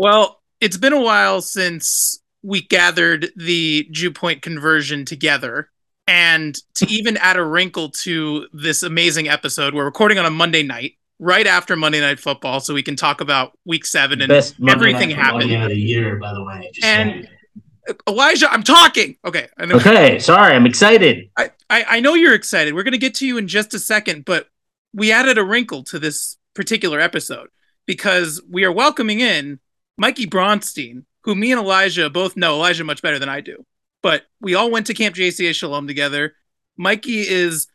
Well, it's been a while since we gathered the Jew Point conversion together. And to even add a wrinkle to this amazing episode, we're recording on a Monday night, right after Monday Night Football, so we can talk about Week Seven and everything happened. game of the year, by the way. And- saying. Elijah, I'm talking. Okay, okay, sorry, I'm excited. I, I, I know you're excited. We're going to get to you in just a second, but we added a wrinkle to this particular episode because we are welcoming in Mikey Bronstein, who me and Elijah both know Elijah much better than I do. But we all went to Camp JCA Shalom together. Mikey is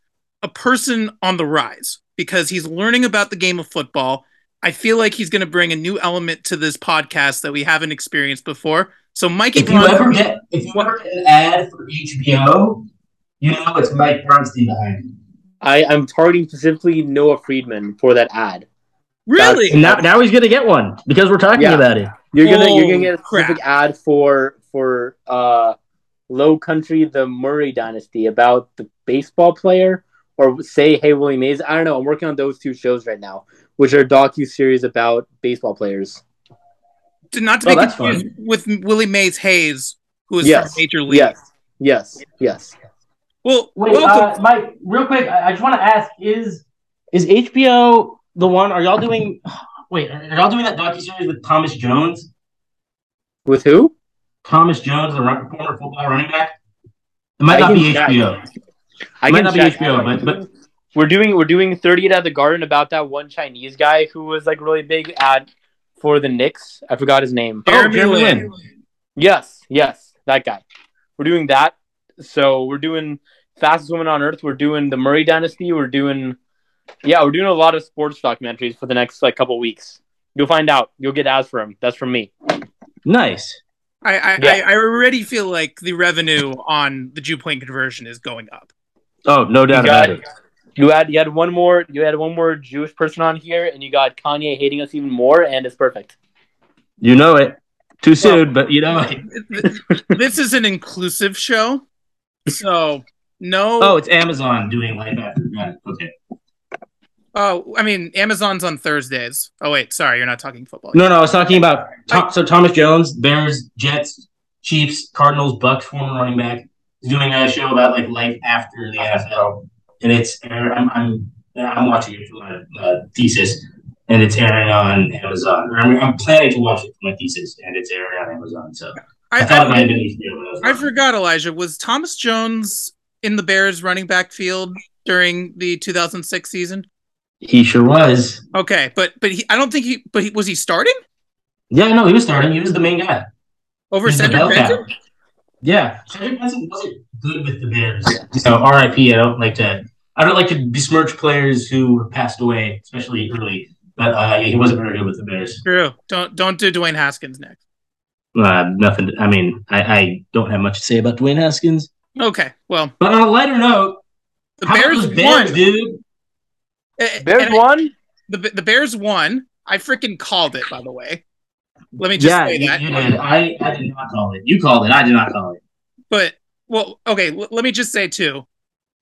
a person on the rise because he's learning about the game of football. I feel like he's going to bring a new element to this podcast that we haven't experienced before. So, Mikey, If you Bronstein- ever get if you ever get an ad for HBO, you know it's Mike Bronstein behind it. I, I'm targeting specifically Noah Friedman for that ad. Really, And now, now he's gonna get one because we're talking Yeah. about it. You're gonna you're Oh, gonna get a specific ad for for uh Low Country the Murray Dynasty about the baseball player or say Hey Willie Mays. I don't know. I'm working on those two shows right now, which are docu series about baseball players. to not to Oh, be that's confused with Willie Mays Hayes, who is Yes. from Major League. Yes, yes, yes. Well, Wait, uh, Mike, real quick, I, I just want to ask: is is HBO the one? Are y'all doing? Wait, are y'all doing that docu series with Thomas Jones? With who? Thomas Jones, the run, former football running back. It might I not be check. HBO. I It might not be check. HBO, but but We're doing we're doing 38 at the Garden about that one Chinese guy who was like really big ad for the Knicks. I forgot his name. Jeremy oh, Jeremy Lin. Lin. Yes, yes, that guy. We're doing that. So we're doing fastest woman on earth. We're doing the Murray Dynasty. We're doing yeah, we're doing a lot of sports documentaries for the next like couple weeks. You'll find out. You'll get ads from him. That's from me. nice. I, I, Yeah. I, I already feel like the revenue on the Jew point conversion is going up. Oh, no doubt You about it. You had you had one more you had one more Jewish person on here, and you got Kanye hating us even more, and it's perfect. You know it. Too soon, but you know it. this is an inclusive show, so no. Oh, it's Amazon doing life after death. Okay. Oh, I mean, Amazon's on Thursdays. Oh wait, sorry, you're not talking football. No, no, I was talking about Tom, so Thomas Jones, Bears, Jets, Chiefs, Cardinals, Bucks, former running back, is doing a show about like life after the NFL, and it's I'm I'm, I'm watching it for my uh, thesis, and it's airing on Amazon. Or I'm, I'm planning to watch it for my thesis, and it's airing on Amazon. So I, I, thought it might I, have been HBO. but I was I forgot, Elijah. Was Thomas Jones in the Bears running back field during the 2006 season? He sure was. Okay, but but he, I don't think he. But he, was he starting Yeah, no, he was starting. He was the main guy. over Cedric. Benson? Yeah, Cedric Benson wasn't good with the Bears. So R.I.P. I don't like to. I don't like to besmirch players who passed away, especially early. But uh, he wasn't very good with the Bears. True. Don't don't do Dwayne Haskins next. Uh, nothing. I mean, I, I don't have much to say about Dwayne Haskins. Okay. Well, But on a lighter note, the Bears, Bears, won. dude. Eh, Bears and I- won. the the Bears won. I freaking called it, by the way. Let me just Yeah, say that. you did. I, I did not call it. You called it. I did not call it. But well, okay. l- let me just say too,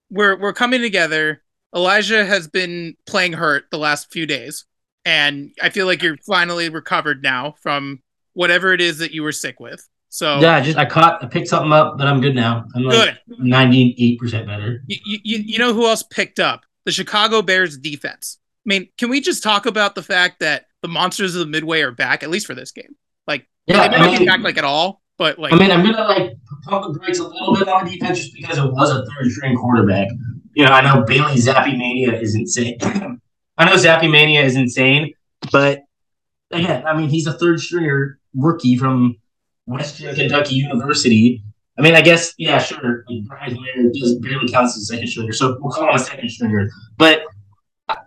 we're we're coming together. Elijah has been playing hurt the last few days, and I feel like you're finally recovered now from whatever it is that you were sick with. So Yeah, I just I caught, I picked something up, but I'm good now. I'm like ninety eight percent better. You, you you know who else picked up the Chicago Bears defense? I mean, can we just talk about the fact that the monsters of the Midway are back at least for this game? Like, Yeah, they might not be back like at all, but like, I mean, I'm gonna like pump the brakes a little bit on the defense just because it was a third string quarterback. You know, I know Bailey Zappe Mania is insane. I know Zappe Mania is insane, but again, I mean, he's a third stringer rookie from Western Kentucky University. I mean, I guess yeah, sure. Brian Hoyer does barely counts as a second stringer, so we'll call him a second stringer. But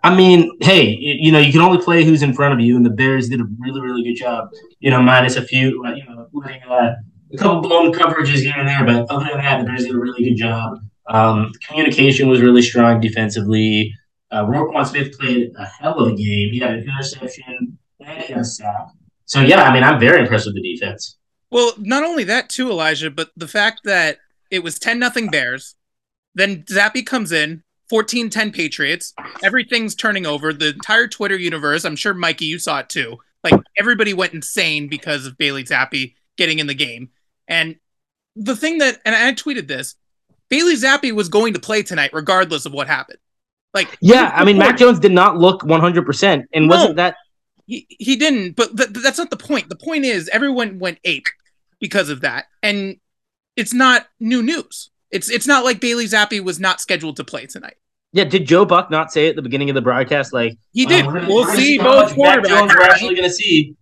I- mean, hey, you know, you can only play who's in front of you, and the Bears did a really, really good job. You know, minus a few, uh, you know, letting uh, a couple blown coverages here and there, but other than that, the Bears did a really good job. Um, communication was really strong defensively. Uh, Roquan Smith played a hell of a game. He had an interception and a sack. So yeah, I mean, I'm very impressed with the defense. Well, not only that too, Elijah, but the fact that it was 10 nothing Bears, then Zappe comes in, 14-10 Patriots, everything's turning over. The entire Twitter universe, I'm sure Mikey, you saw it too, Like everybody went insane because of Bailey Zappe getting in the game. And the thing that, and I tweeted this, Bailey Zappe was going to play tonight regardless of what happened. Like, yeah, I mean, Mac Jones did not look 100%. And No. wasn't that he, he didn't, but th- that's not the point. The point is everyone went ape because of that. And it's not new news. It's it's not like Bailey Zappe was not scheduled to play tonight. Yeah, did Joe Buck not say at the beginning of the broadcast like He "Oh, did. we're gonna- we'll see both Mac Jones quarterbacks. we're actually going to see?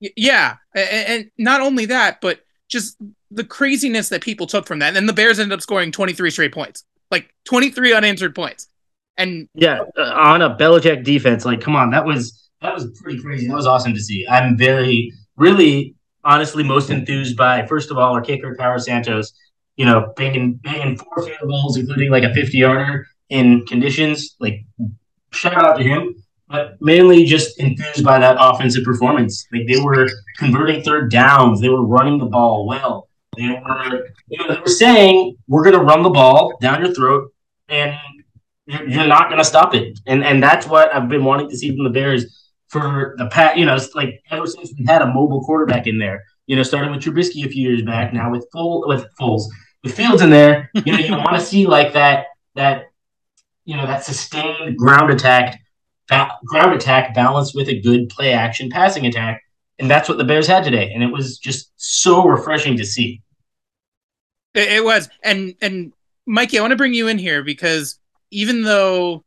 Yeah, A- a- and not only that, but just the craziness that people took from that. And then the Bears ended up scoring 23 straight points, like 23 unanswered points. And Yeah, uh, on a Belichick defense, like come on, that was that was pretty crazy. That was awesome to see. I'm very, really, honestly, most enthused by first of all our kicker Cairo Santos. You know, banging banging four field goals, including like a 50 yarder in conditions. Like, shout out to him. But mainly just enthused by that offensive performance. Like they were converting third downs, they were running the ball well. They were, you know, they were saying we're going to run the ball down your throat, and you're, you're not going to stop it. And and that's what I've been wanting to see from the Bears for the pat. You know, it's like ever since we had a mobile quarterback in there. You know, starting with Trubisky a few years back, now with full with Foles, with Fields in there. You know, you want to see like that that you know that sustained ground attack, ba- ground attack balanced with a good play action passing attack. And that's what the Bears had today, and it was just so refreshing to see. It, it was, and and Mikey, I want to bring you in here because even though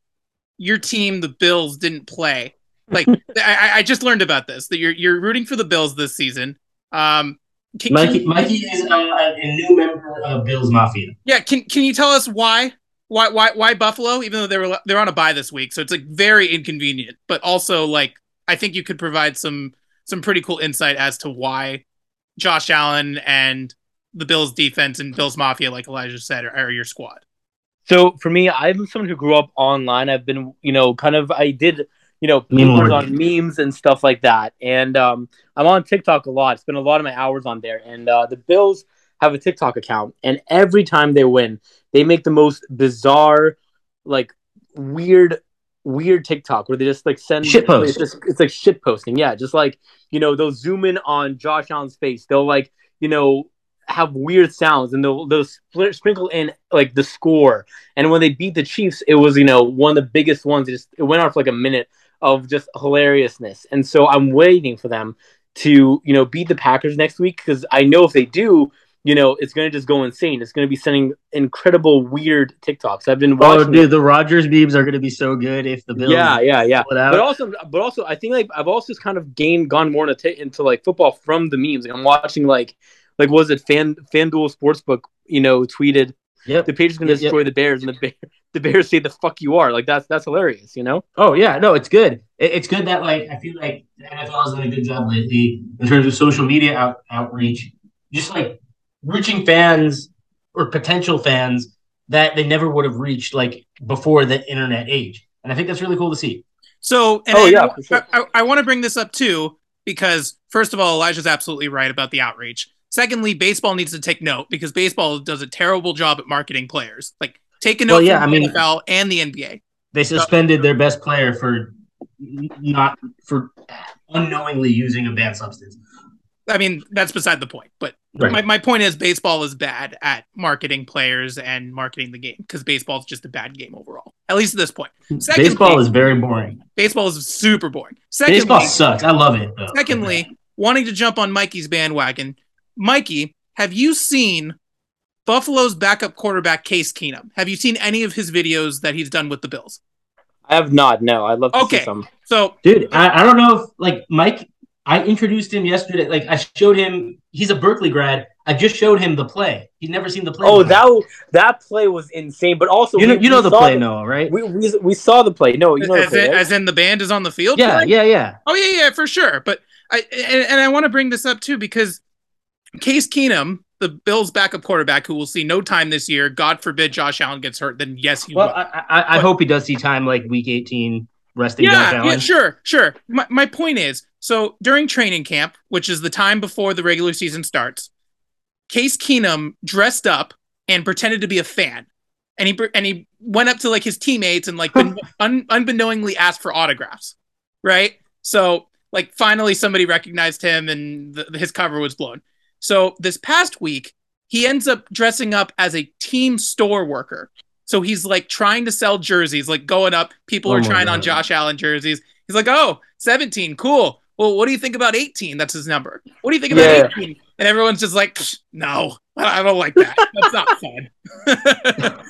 your team, the Bills, didn't play, like I, I just learned about this that you're you're rooting for the Bills this season. Um, can, Mikey, can- Mikey is uh, a new member of Bills Mafia. yeah, can can you tell us why? Why, why, why Buffalo? Even though they were they're on a bye this week, so it's like very inconvenient. But also, like, I think you could provide some some pretty cool insight as to why Josh Allen and the Bills defense and Bills Mafia, like Elijah said, are, are your squad. So for me, I'm someone who grew up online. I've been, you know, kind of, I did, you know, Meme papers lord. on memes and stuff like that. And um, I'm on TikTok a lot. Spend a lot of my hours on there. And uh, the Bills have a TikTok account, and every time they win, they make the most bizarre, like weird, weird TikTok where they just like send Shit post. It's just it's like shit posting. Yeah, just like you know they'll zoom in on Josh Allen's face. They'll like you know have weird sounds and they'll they'll spl- sprinkle in like the score. And when they beat the Chiefs, it was you know one of the biggest ones. It just it went on for like a minute of just hilariousness. And so I'm waiting for them to you know beat the Packers next week because I know if they do. You know, it's gonna just go insane. It's gonna be sending incredible, weird TikToks. I've been Oh, watching. it. dude, the Rodgers memes are going to be so good if the Bills. Yeah, yeah, yeah. pull it out. But also, but also, I think like I've also just kind of gained gone more into, into like football from the memes. Like I'm watching like like was it fan FanDuel Sportsbook? You know, tweeted Yep. the Patriots going to Yep, yep. destroy the Bears, and the Bear, the Bears say the fuck you are. Like that's that's hilarious. You know? Oh yeah, no, it's good. It- it's good that like I feel like the NFL has done a good job lately in terms of social media out, outreach, just like reaching fans or potential fans that they never would have reached like before the internet age, and I think that's really cool to see. So, and Oh, I, yeah, for sure. I, I, want to bring this up too because first of all, Elijah's absolutely right about the outreach. Secondly, baseball needs to take note because baseball does a terrible job at marketing players. Like, take a note Well, yeah, I the mean- NFL and the NBA. They suspended their best player for not for unknowingly using a banned substance. I mean, that's beside the point. But Right. my, my point is, baseball is bad at marketing players and marketing the game because baseball is just a bad game overall. At least at this point. Hmm, secondly, Baseball is very boring. baseball is super boring. Secondly, Baseball sucks. I love it. Though. Secondly, wanting to jump on Mikey's bandwagon, Mikey, have you seen Buffalo's backup quarterback Case Keenum? Have you seen any of his videos that he's done with the Bills? I have not. No, I'd love to Okay. see some. So Dude, I, I don't know if like Mike. I introduced him yesterday. Like I showed him. He's a Berkeley grad. I just showed him the play. He'd never seen the play. Oh, before. that that play was insane. But also, you know we- you know the saw play, Noah, right? We, we we saw the play. No, you know the as, play. in, right? as in the band is on the field? yeah, yeah, yeah. Oh yeah, yeah, for sure. But I and, and I want to bring this up too because Case Keenum, the Bills' backup quarterback, who will see no time this year. God forbid Josh Allen gets hurt. Then yes, he Well, will. I, I, I hope he does see time like week eighteen, resting Josh yeah, Allen. yeah, sure, sure. My, my point is, so during training camp, which is the time before the regular season starts, Case Keenum dressed up and pretended to be a fan, and he and he went up to like his teammates and like un, unbeknowingly asked for autographs, right? So Like finally somebody recognized him and the, his cover was blown. So this past week, he ends up dressing up as a team store worker. So he's like trying to sell jerseys, like going up. People Oh are my trying on Josh Allen jerseys. He's like, oh, 17, cool. Well, what do you think about 18? That's his number. What do you think about Yeah. 18? And everyone's just like, "Psh, no, I I don't like that. That's not fun.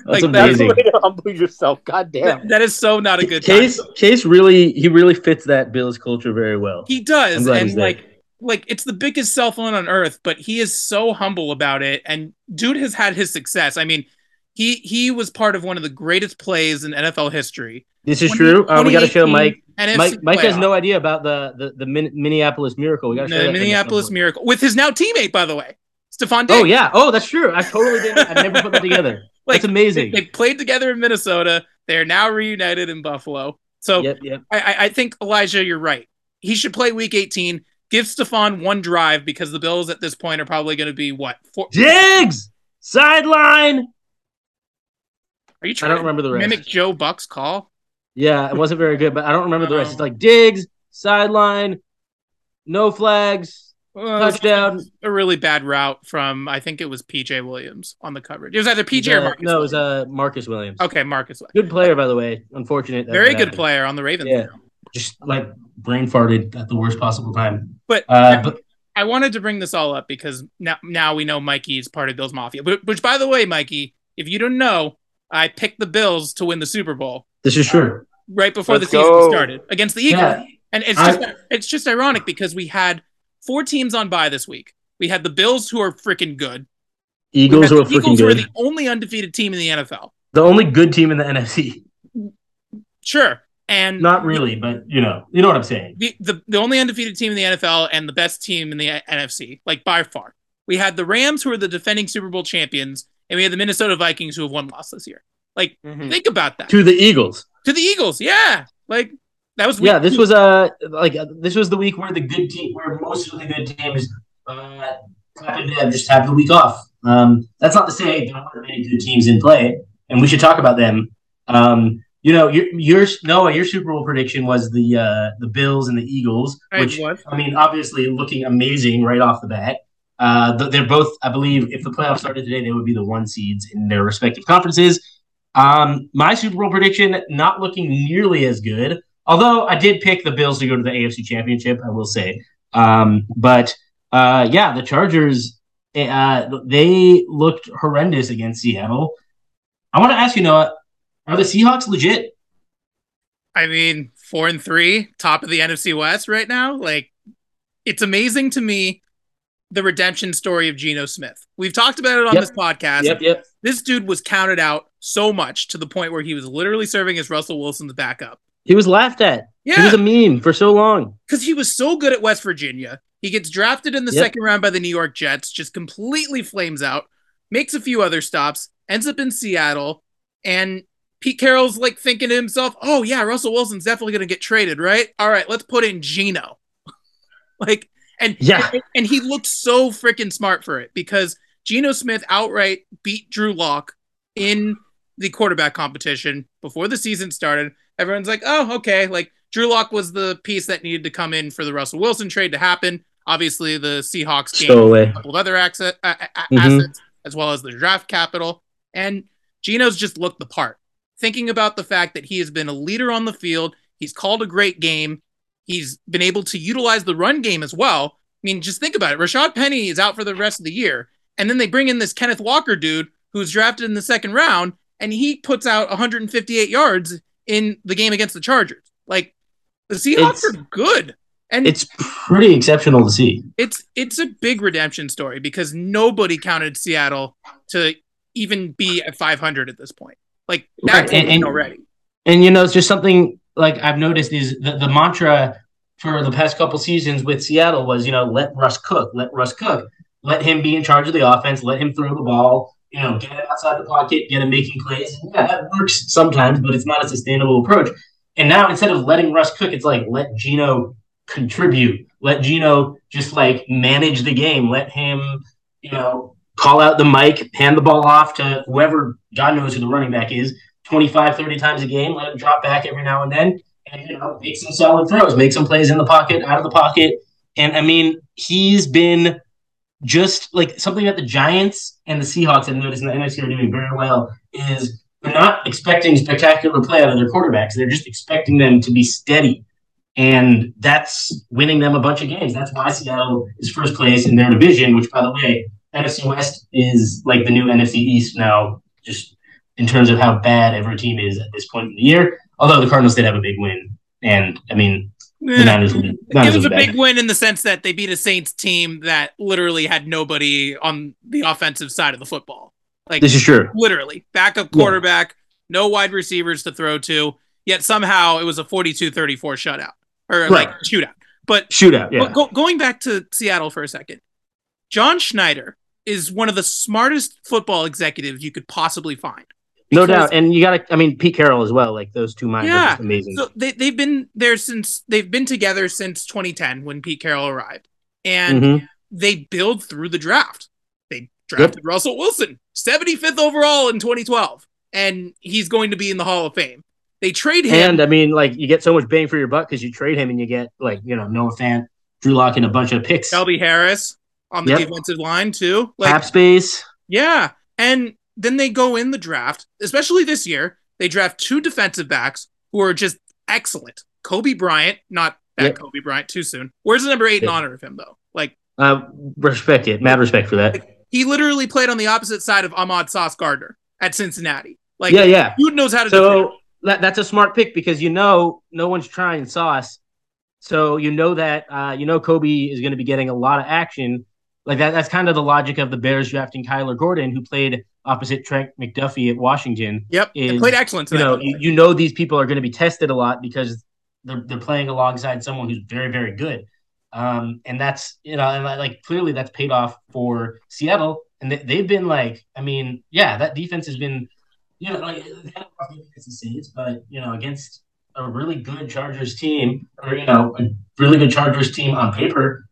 like that That's is, the amazing. way to humble yourself. God damn. that is so not a good time. Case Case really he really fits that Bills culture very well. He I'm does, glad and he's there. like, like it's the biggest cell phone on earth, but he is so humble about it. And dude has had his success. I mean, he he was part of one of the greatest plays in NFL history. This is 20 true. Uh, we got to show Mike. NFC Mike Mike has no idea about the the, the Min- Minneapolis Miracle. We got to show the that to him at some Minneapolis. Miracle with his now teammate, by the way, Stefon Diggs. Oh yeah. Oh, that's true. I totally didn't. I never put that together. Like, that's amazing. They, they played together in Minnesota. They are now reunited in Buffalo. So Yep. Yep. I- I think Elijah, you're right. He should play Week 18. Give Stefon one drive because the Bills at this point are probably going to be what? Four, Diggs sideline. are you I trying don't to remember the rest. mimic Joe Buck's call? Yeah, it wasn't very good, but I don't remember the rest. It's like Diggs sideline, no flags, Uh, touchdown. a really bad route from I think it was PJ Williams on the coverage. It was either PJ or Marcus. no, it was Williams. uh, Marcus Williams. okay, Marcus. Good player, by the way. Unfortunate. Very good happened. player on the Ravens. Yeah. now. Just like brain farted at the worst possible time. But, Uh, but I wanted to bring this all up because now now we know Mikey is part of Bills Mafia. But, which, by the way, Mikey, if you don't know, I picked the Bills to win the Super Bowl This is true. right before Let's the season go. started against the Eagles. yeah, And it's I- just it's just ironic because we had four teams on bye this week. We had the Bills who are freaking good. Eagles had were the freaking Eagles who are the only undefeated team in the NFL. The only good team in the NFC. Sure. And not really, but you know, you know what I'm saying. the, the the only undefeated team in the NFL and the best team in the NFC, like by far. We had the Rams who are the defending Super Bowl champions, and we had the Minnesota Vikings who have one loss this year. Like, Mhm. think about that. To the Eagles. To the Eagles, yeah. Like that was Yeah, this two. was uh like uh, this was the week Where the good team, where most of the good teams, uh, happen to just have the week off. Um, that's not to say there aren't many good teams in play, and we should talk about them. Um, you know, your your Noah, your Super Bowl prediction was the uh, the Bills and the Eagles, which? I mean, obviously looking amazing right off the bat. Uh, they're both, I believe, if the playoffs started today, they would be the one seeds in their respective conferences. Um, my Super Bowl prediction not looking nearly as good, although I did pick the Bills to go to the AFC Championship. I will say, um, but uh, yeah, the Chargers uh, they looked horrendous against Seattle. I want to ask you, Noah, are the Seahawks legit? I mean, four and three, top of the NFC West right now. Like, it's amazing to me the redemption story of Geno Smith. We've talked about it on Yep. this podcast. Yep, yep. This dude was counted out so much to the point where he was literally serving as Russell Wilson's backup. He was laughed at. Yeah. He was a meme for so long. because he was so good at West Virginia. He gets drafted in the second round by the New York Jets, just completely flames out, makes a few other stops, ends up in Seattle, and Pete Carroll's like thinking to himself, "Oh yeah, Russell Wilson's definitely going to get traded, right? All right, let's put in Geno." like, and Yeah. and, and he looked so freaking smart for it because Geno Smith outright beat Drew Lock in the quarterback competition before the season started. Everyone's like, "Oh, okay." Like Drew Lock was the piece that needed to come in for the Russell Wilson trade to happen. Obviously, the Seahawks gained a couple of other asset, uh, uh, Mhm. assets as well as the draft capital. And Geno's just looked the part. Thinking about the fact that he has been a leader on the field, he's called a great game, he's been able to utilize the run game as well. I mean, just think about it. Rashad Penny is out for the rest of the year. And then they bring in this Kenneth Walker dude who's drafted in the second round, and he puts out 158 yards in the game against the Chargers. Like the Seahawks It's- are good. And It's pretty exceptional to see. it's it's a big redemption story because nobody counted Seattle to even be at 500 at this point. Like that's Right, and- and- already. And you know, it's just something like I've noticed is the, the mantra for the past couple seasons with Seattle was, you know, let Russ cook, let Russ cook, let him be in charge of the offense, let him throw the ball, you know, get him outside the pocket, get him making plays. Yeah, that works sometimes, but it's not a sustainable approach. And now instead of letting Russ cook, it's like let Geno contribute, let Geno just like manage the game, let him, you know, call out the mic, hand the ball off to whoever God knows who the running back is. 25, 30 times a game, let him drop back every now and then. and you know make some solid throws, make some plays in the pocket, out of the pocket, and I mean he's been just like something that the Giants and the Seahawks have noticed in the NFC are doing very well is they're not expecting spectacular play out of their quarterbacks. They're just expecting them to be steady. And that's winning them a bunch of games. That's why Seattle is first place in their division, which, by the way, NFC West is like the new NFC East now, just in terms of how bad every team is at this point in the year. Although the Cardinals did have a big win. And, I mean, the Niners, Niners it was a bad. big win in the sense that they beat a Saints team that literally had nobody on the offensive side of the football. Like This is true. literally backup quarterback, no wide receivers to throw to. Yet somehow it was a 42-34 shutout or like shootout. But Shootout, yeah. go, going back to Seattle for a second, John Schneider is one of the smartest football executives you could possibly find. No doubt. And you got to, I mean, Pete Carroll as well. Like those two minds Yeah. are amazing. So they they've been there since they've been together since 2010 when Pete Carroll arrived, and Mhm. they build through the draft. They drafted Russell Wilson, 75th overall in 2012, and he's going to be in the Hall of Fame. They trade him. And I mean, like you get so much bang for your buck because you trade him and you get like you know Noah Fant, Drew Lock, and a bunch of picks, Shelby Harris on the Yep. defensive line too. Like cap space. Yeah. And then they go in the draft, especially this year, they draft two defensive backs who are just excellent. Coby Bryant, not that Yep. Kobe Bryant too soon. Where's the number eight in honor of him though? Like Uh, respect it, mad respect for that. he literally played on the opposite side of Ahmad Sauce Gardner at Cincinnati. Like yeah, yeah. dude knows how to. So that, that's a smart pick because you know no one's trying Sauce, so you know that uh, you know Coby is going to be getting a lot of action. Like that. That's kind of the logic of the Bears drafting Kyler Gordon, who played opposite Trent McDuffie at Washington. Yep. They is- played excellent you know, you, you know these people are going to be tested a lot because they're they're playing alongside someone who's very very good, um, and that's you know, and like clearly that's paid off for Seattle, and they, they've been like, I mean, yeah, that defense has been, you know, like they had a rough game against the Saints, but you know, against a really good Chargers team, or you know, a really good Chargers team on paper.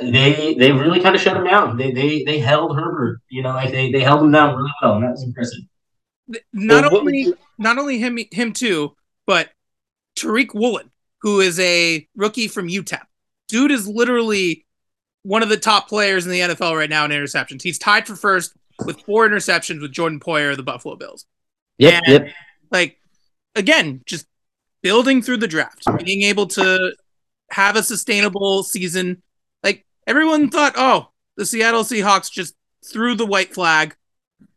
They they really kind of shut him down. They they they held Herbert, you know, like they, they held him down really well, and that was impressive. not Well, only you- not only him him too, but Tariq Woolen, who is a rookie from UTEP. Dude is literally one of the top players in the NFL right now in interceptions. He's tied for first with four interceptions with Jordan Poyer of the Buffalo Bills. Yeah, yep. Like again, just building through the draft, being able to have a sustainable season. Everyone thought, oh, the Seattle Seahawks just threw the white flag,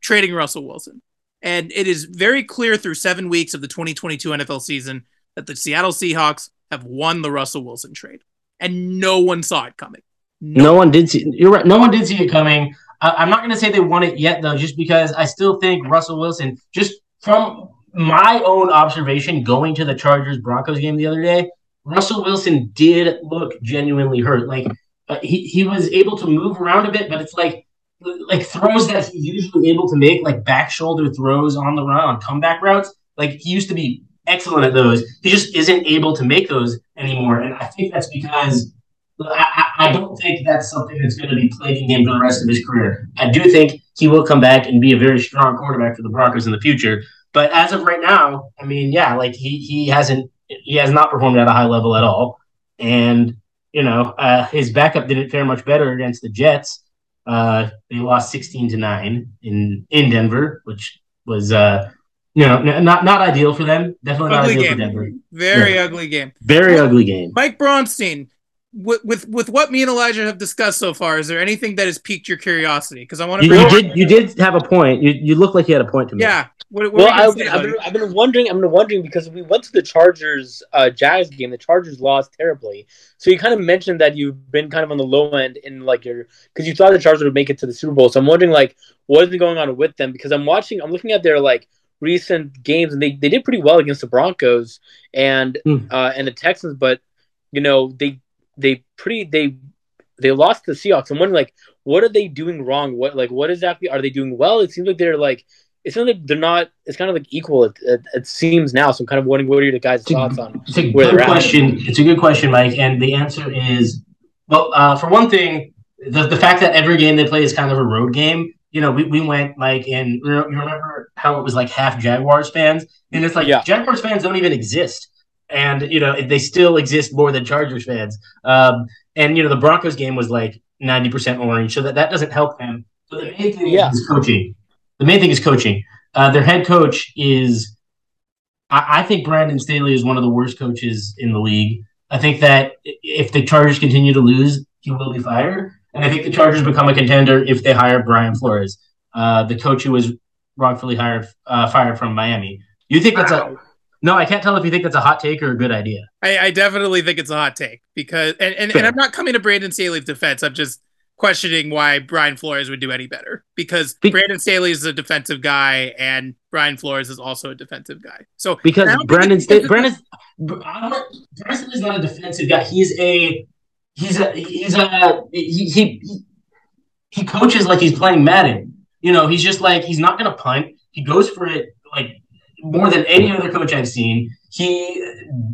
trading Russell Wilson. And it is very clear through seven weeks of the 2022 NFL season that the Seattle Seahawks have won the Russell Wilson trade. And no one saw it coming. No one did see. You're right. No one did see it coming. I, I'm not going to say they won it yet, though, just because I still think Russell Wilson, just from my own observation, going to the Chargers Broncos game the other day, Russell Wilson did look genuinely hurt. Like uh, he he was able to move around a bit, but it's like like throws that he's usually able to make, like back shoulder throws on the run comeback routes. Like he used to be excellent at those. He just isn't able to make those anymore, and I think that's because I I don't think that's something that's going to be plaguing him for the rest of his career. I do think he will come back and be a very strong quarterback for the Broncos in the future. But as of right now, I mean, yeah, like he he hasn't he has not performed at a high level at all, and you know uh, his backup didn't fare much better against the Jets. Uh, they lost sixteen to nine in in Denver, which was uh, you know n- not not ideal for them. Definitely not ideal game. for Denver. Very ugly game. Very ugly game. Mike Bronstein, with, with with what me and Elijah have discussed so far, is there anything that has piqued your curiosity? Because I want to You, you did you did have a point. You you look like you had a point to me. Yeah. What, what Well, I, I've, been, I've been wondering. I've been wondering because we went to the Chargers uh, Jags game. The Chargers lost terribly. So you kind of mentioned that you've been kind of on the low end in like your because you thought the Chargers would make it to the Super Bowl. So I'm wondering like what has been going on with them because I'm watching. I'm looking at their like recent games and they, they did pretty well against the Broncos and Hmm. uh, and the Texans, but you know they they pretty they they lost the Seahawks. I'm wondering like what are they doing wrong? What like what exactly are they doing well? It seems like they're like it's not like they're not. It's kind of like equal. It, it, it seems now. So I'm kind of wondering what are your guys' It's a- thoughts on? It's a where good they're at. question. It's a good question, Mike. And the answer is well, uh, for one thing, the, the fact that every game they play is kind of a road game. You know, we, we went like, and you remember how it was like half Jaguars fans? And it's like Yeah. Jaguars fans don't even exist. And you know they still exist more than Chargers fans. Um, and you know the Broncos game was like ninety percent orange, so that that doesn't help them. But the main thing Yeah. is coaching. The main thing is coaching. Uh, their head coach is, I, I think Brandon Staley is one of the worst coaches in the league. I think that if the Chargers continue to lose, he will be fired. And I think the Chargers become a contender if they hire Brian Flores, uh, the coach who was wrongfully hired uh, fired from Miami. You think that's a Wow. No? I can't tell if you think that's a hot take or a good idea. I, I definitely think it's a hot take because, and, and, and I'm not coming to Brandon Staley's defense. I'm just questioning why Brian Flores would do any better because Be- Brandon Staley is a defensive guy and Brian Flores is also a defensive guy. So Because I don't think Brandon Sta- Brandon Brandon Staley's not a defensive guy. He's a he's a he's a he he he, he coaches like he's playing Madden. You know, he's just like he's not gonna punt. He goes for it like more than any other coach I've seen. He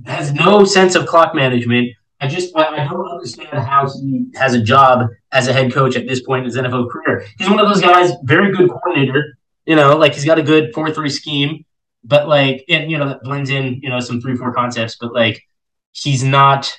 has no sense of clock management. I just I, don't understand how he has a job as a head coach at this point in his NFL career. He's one of those guys, very good coordinator. You know, like he's got a good four three scheme, but like and you know that blends in you know some three four concepts, but like he's not.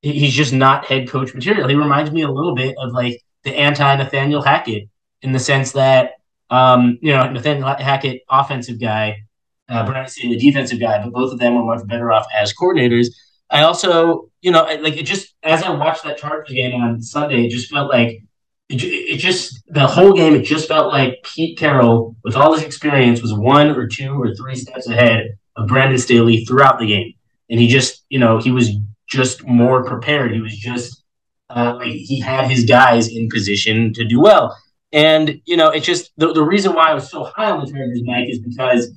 He's just not head coach material. He reminds me a little bit of like the anti Nathaniel Hackett in the sense that um, you know Nathaniel Hackett offensive guy, uh, Staley the defensive guy, but both of them were much better off as coordinators. I also, you know, I- like it just as I watched that Chargers game on Sunday, it just felt like it, it just the whole game. It just felt like Pete Carroll, with all his experience, was one or two or three steps ahead of Brandon Staley throughout the game, and he just, you know, he was just more prepared. He was just uh, like he had his guys in position to do well. And you know, it's just the, the reason why I was so high on the Chargers, Mike, is because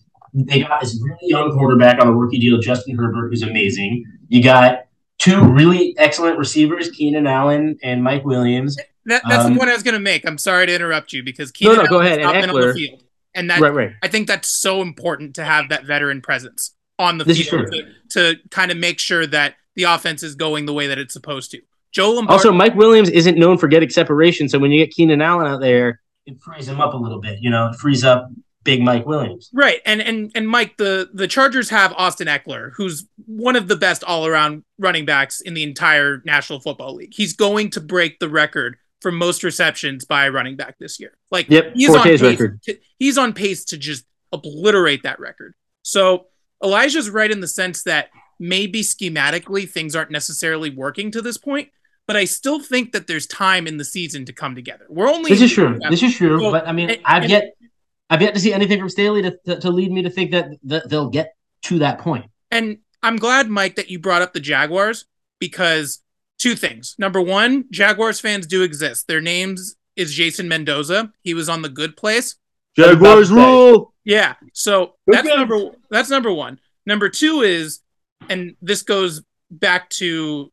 they got this really young quarterback on a rookie deal, Justin Herbert, who's amazing. You got two really excellent receivers, Keenan Allen and Mike Williams. that, that's Um, the point I was going to make. I'm sorry to interrupt you because Keenan no, no, go ahead, and been on the Ekeler- field, and that right, right. I think that's so important to have that veteran presence on the This field to, to kind of make sure that the offense is going the way that it's supposed to. Joe Lombardi, Also, Mike Williams isn't known for getting separation, so when you get Keenan Allen out there, it frees him up a little bit. You know, it frees up big Mike Williams. right? And and and Mike, the the Chargers have Austin Ekeler, who's one of the best all around running backs in the entire National Football League. He's going to break the record for most receptions by a running back this year. Like Yep, he's on pace record. to- he's on pace to just obliterate that record. So Elijah's right in the sense that maybe schematically things aren't necessarily working to this point, but I still think that there's time in the season to come together. We're only This is true. This is true. Well, but I mean, and- I've and- yet, I've yet to see anything from Staley to, to, to lead me to think that, that they'll get to that point. And I'm glad, Mike, that you brought up the Jaguars because two things. Number one, Jaguars fans do exist. Their names is Jason Mendoza. He was on the Good Place. Jaguars rule! Yeah. So that's Jags. number that's number one. Number two is, and this goes back to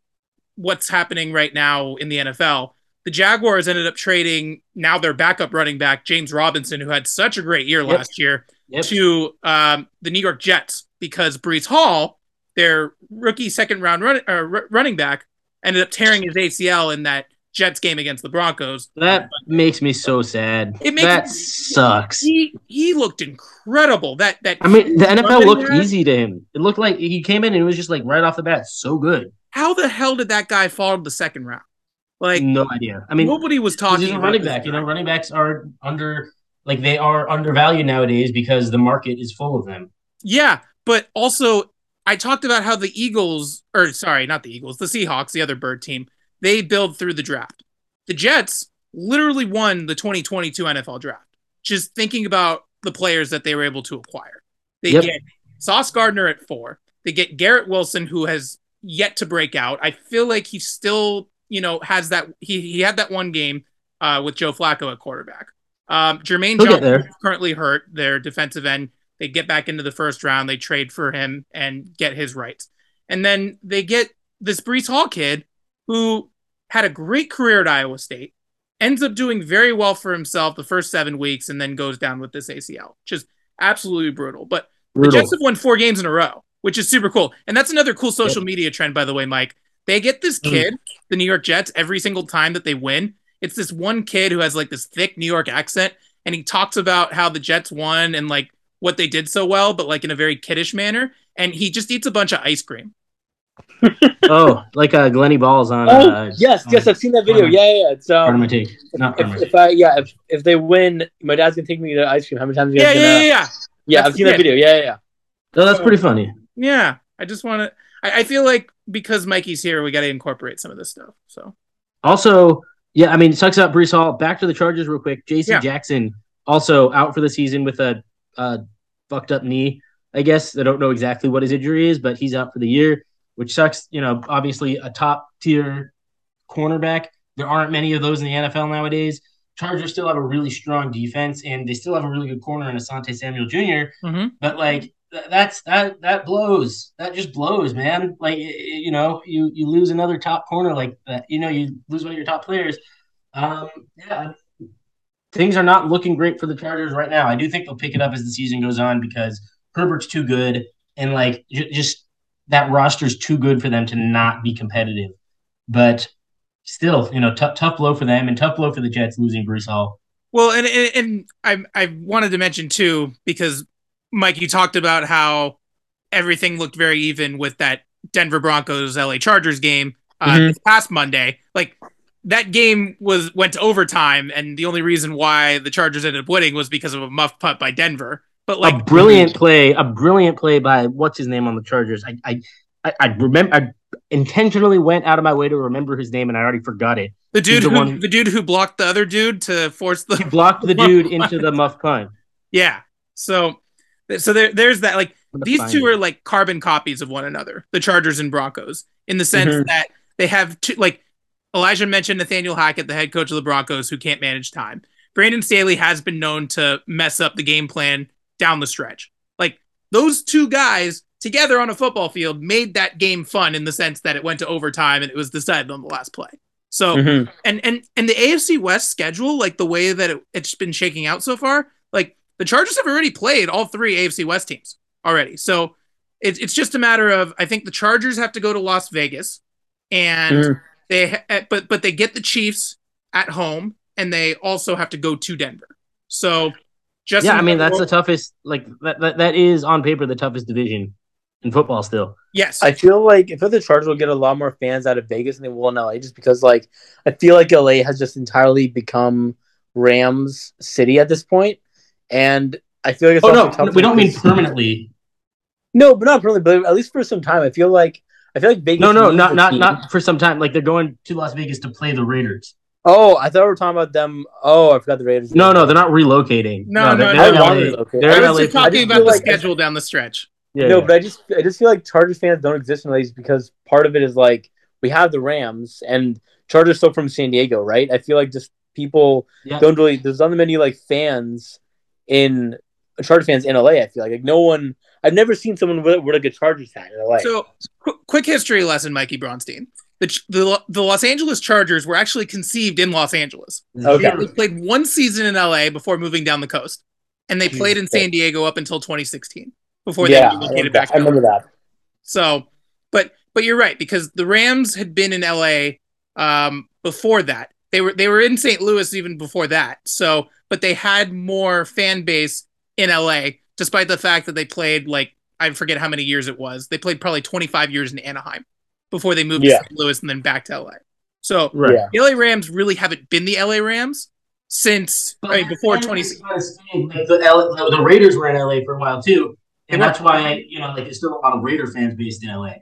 what's happening right now in the NFL. The Jaguars ended up trading now their backup running back James Robinson, who had such a great year Yep. last year, Yep. to um, the New York Jets because Breece Hall, their rookie second round run, uh, r- running back, ended up tearing his ACL in that Jets game against the Broncos. That makes me so sad. It makes that me- sucks. He he looked incredible. That that I mean, the NFL looked back- easy to him. It looked like he came in and it was just like right off the bat, so good. How the hell did that guy fall to the second round? Like no idea. I mean, nobody was talking. he's a running back. You know, running backs are under like they are undervalued nowadays because the market is full of them. Yeah, but also I talked about how the Eagles, or sorry, not the Eagles, the Seahawks, the other bird team, they build through the draft. The Jets literally won the 2022 NFL draft. Just thinking about the players that they were able to acquire. They Yep. get Sauce Gardner at four. They get Garrett Wilson, who has yet to break out. I feel like he's still, you know, has that. He he had that one game uh, with Joe Flacco at quarterback. Um, Jermaine He'll Johnson is currently hurt. Their defensive end. They get back into the first round. They trade for him and get his rights. And then they get this Breece Hall kid who had a great career at Iowa State, ends up doing very well for himself the first seven weeks, and then goes down with this ACL. Just absolutely brutal. But the Brutal. Jets have won four games in a row, which is super cool. And that's another cool social media trend, by the way, Mike. They get this Mm. kid, the New York Jets, every single time that they win. It's this one kid who has like this thick New York accent, and he talks about how the Jets won and like what they did so well, but like in a very kiddish manner. and he just eats a bunch of ice cream. oh, like uh, Glenny Balls on. Oh uh, yes, yes, I've seen that video. Pardon- Yeah, yeah. yeah. It's Pardon um, my take. Not pardon if, my if I yeah if, if they win, my dad's gonna take me to ice cream. How many times? Are you Yeah, yeah, gonna, yeah, yeah. Yeah, That's I've seen that video. Yeah, yeah, yeah. No, that's pretty funny. Yeah, I just want to. I, I feel like because Mikey's here, we got to incorporate some of this stuff. So Also, yeah, I mean, it sucks about Breece Hall. Back to the Chargers real quick. J.C. Yeah. Jackson also out for the season with a uh, fucked up knee. I guess I don't know exactly what his injury is, but he's out for the year, which sucks. You know, obviously a top tier cornerback. There aren't many of those in the NFL nowadays. Chargers still have a really strong defense, and they still have a really good corner in Asante Samuel Jr. Mhm. But like th- that's that that blows. That just blows, man. Like you know, you you lose another top corner like that. You know, you lose one of your top players. Um, yeah, things are not looking great for the Chargers right now. I do think they'll pick it up as the season goes on because Herbert's too good, and like j- just that roster's too good for them to not be competitive. But still, you know, tough tough blow for them, and tough blow for the Jets losing Breece Hall. Well, and and, and I I wanted to mention too because Mike, you talked about how everything looked very even with that Denver Broncos LA Chargers game uh, Mhm. this past Monday. Like that game was went to overtime, and the only reason why the Chargers ended up winning was because of a muff putt by Denver. But like a brilliant play, a brilliant play by what's his name on the Chargers. I I I, I remember. I intentionally went out of my way to remember his name, and I already forgot it. the dude the who one- the dude who blocked the other dude to force He the blocked the dude into the muff punt. yeah. So so there there's that like these two are like carbon copies of one another the chargers and broncos in the sense Mhm. that they have two like elijah mentioned nathaniel hackett the head coach of the broncos who can't manage time brandon staley has been known to mess up the game plan down the stretch like those two guys together on a football field made that game fun in the sense that it went to overtime and it was decided on the last play so Mhm. and and and the AFC West schedule, like the way that it, it's been shaking out so far, like the Chargers have already played all three AFC West teams already. So it's it's just a matter of I think the Chargers have to go to Las Vegas, and Mhm. they eh, but but they get the Chiefs at home, and they also have to go to Denver. So just Yeah, I mean that's the toughest. Like that, that that is on paper the toughest division in football. Still, yes. I feel like I feel the Chargers will get a lot more fans out of Vegas than they will in LA, just because like I feel like LA has just entirely become Rams City at this point, and I feel like it's oh no, tough we don't mean permanently. No, but not permanently, but at least for some time. I feel like I feel like Vegas. No, no, not not team. not for some time. Like they're going to Las Vegas to play the Raiders. Oh, I thought we were talking about them. Oh, I forgot the Raiders. No, no, they're not relocating. No, no, they're, no, they're no. LA. I. They're I was LA. just talking just about feel the like- schedule down the stretch. Yeah, no, yeah. but I just I just feel like Chargers fans don't exist in LA just because part of it is like we have the Rams and Chargers still from San Diego, right? I feel like just people Yeah. don't really there's not many like fans in Chargers fans in LA. I feel like like no one I've never seen someone with, with like a Chargers hat in LA. So, qu- quick history lesson, Mikey Bronstein. The, the the Los Angeles Chargers were actually conceived in Los Angeles. Okay. They played one season in LA before moving down the coast, and they played in San Diego up until 2016 before yeah, they I relocated that. back. I remember that. So, but but you're right because the Rams had been in LA um, before that. They were they were in St. Louis even before that. So, but they had more fan base in LA, despite the fact that they played like I forget how many years it was. They played probably 25 years in Anaheim before they moved Yeah. to St. Louis and then back to LA. So Right. Yeah. the LA Rams really haven't been the LA Rams since I mean, before 20. Like the, L, the, the Raiders were in LA for a while too, and that's why you know like there's still a lot of Raider fans based in LA.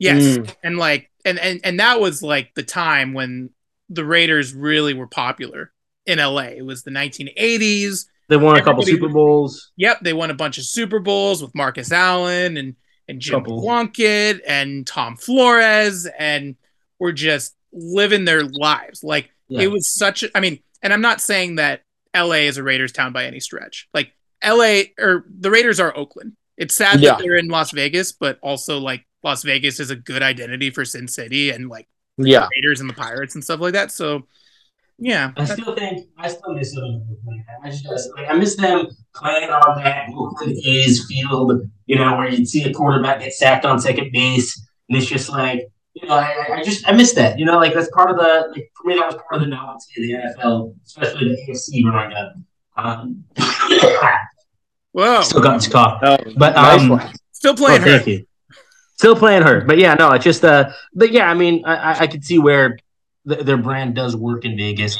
Yes, Mm. and like and and and that was like the time when the Raiders really were popular in LA. It was the 1980s. They won a couple Super Bowls. Yep, they won a bunch of Super Bowls with Marcus Allen and and Jim Couple. Plunkett and Tom Flores, and were just living their lives. Like Yeah. it was such. A, I mean, and I'm not saying that LA is a Raiders town by any stretch. Like LA or the Raiders are Oakland. It's sad Yeah. that they're in Las Vegas, but also like Las Vegas is a good identity for Sin City and like Yeah. Raiders and the Pirates and stuff like that. So yeah, I still think I still miss them. I just like I miss them playing on that Oakland A's field, you know, where you'd see a quarterback get sacked on second base, and it's just like you know, I, I just I miss that. You know, like that's part of the like for me that was part of the novelty of the NFL, especially the AFC growing up. Um, whoa, still got this cough. Oh, But, nice um, one. Still playing oh, thank you. Still playing her. but yeah, no, it's just uh, but yeah, I mean, I, I- could see where th- their brand does work in Vegas,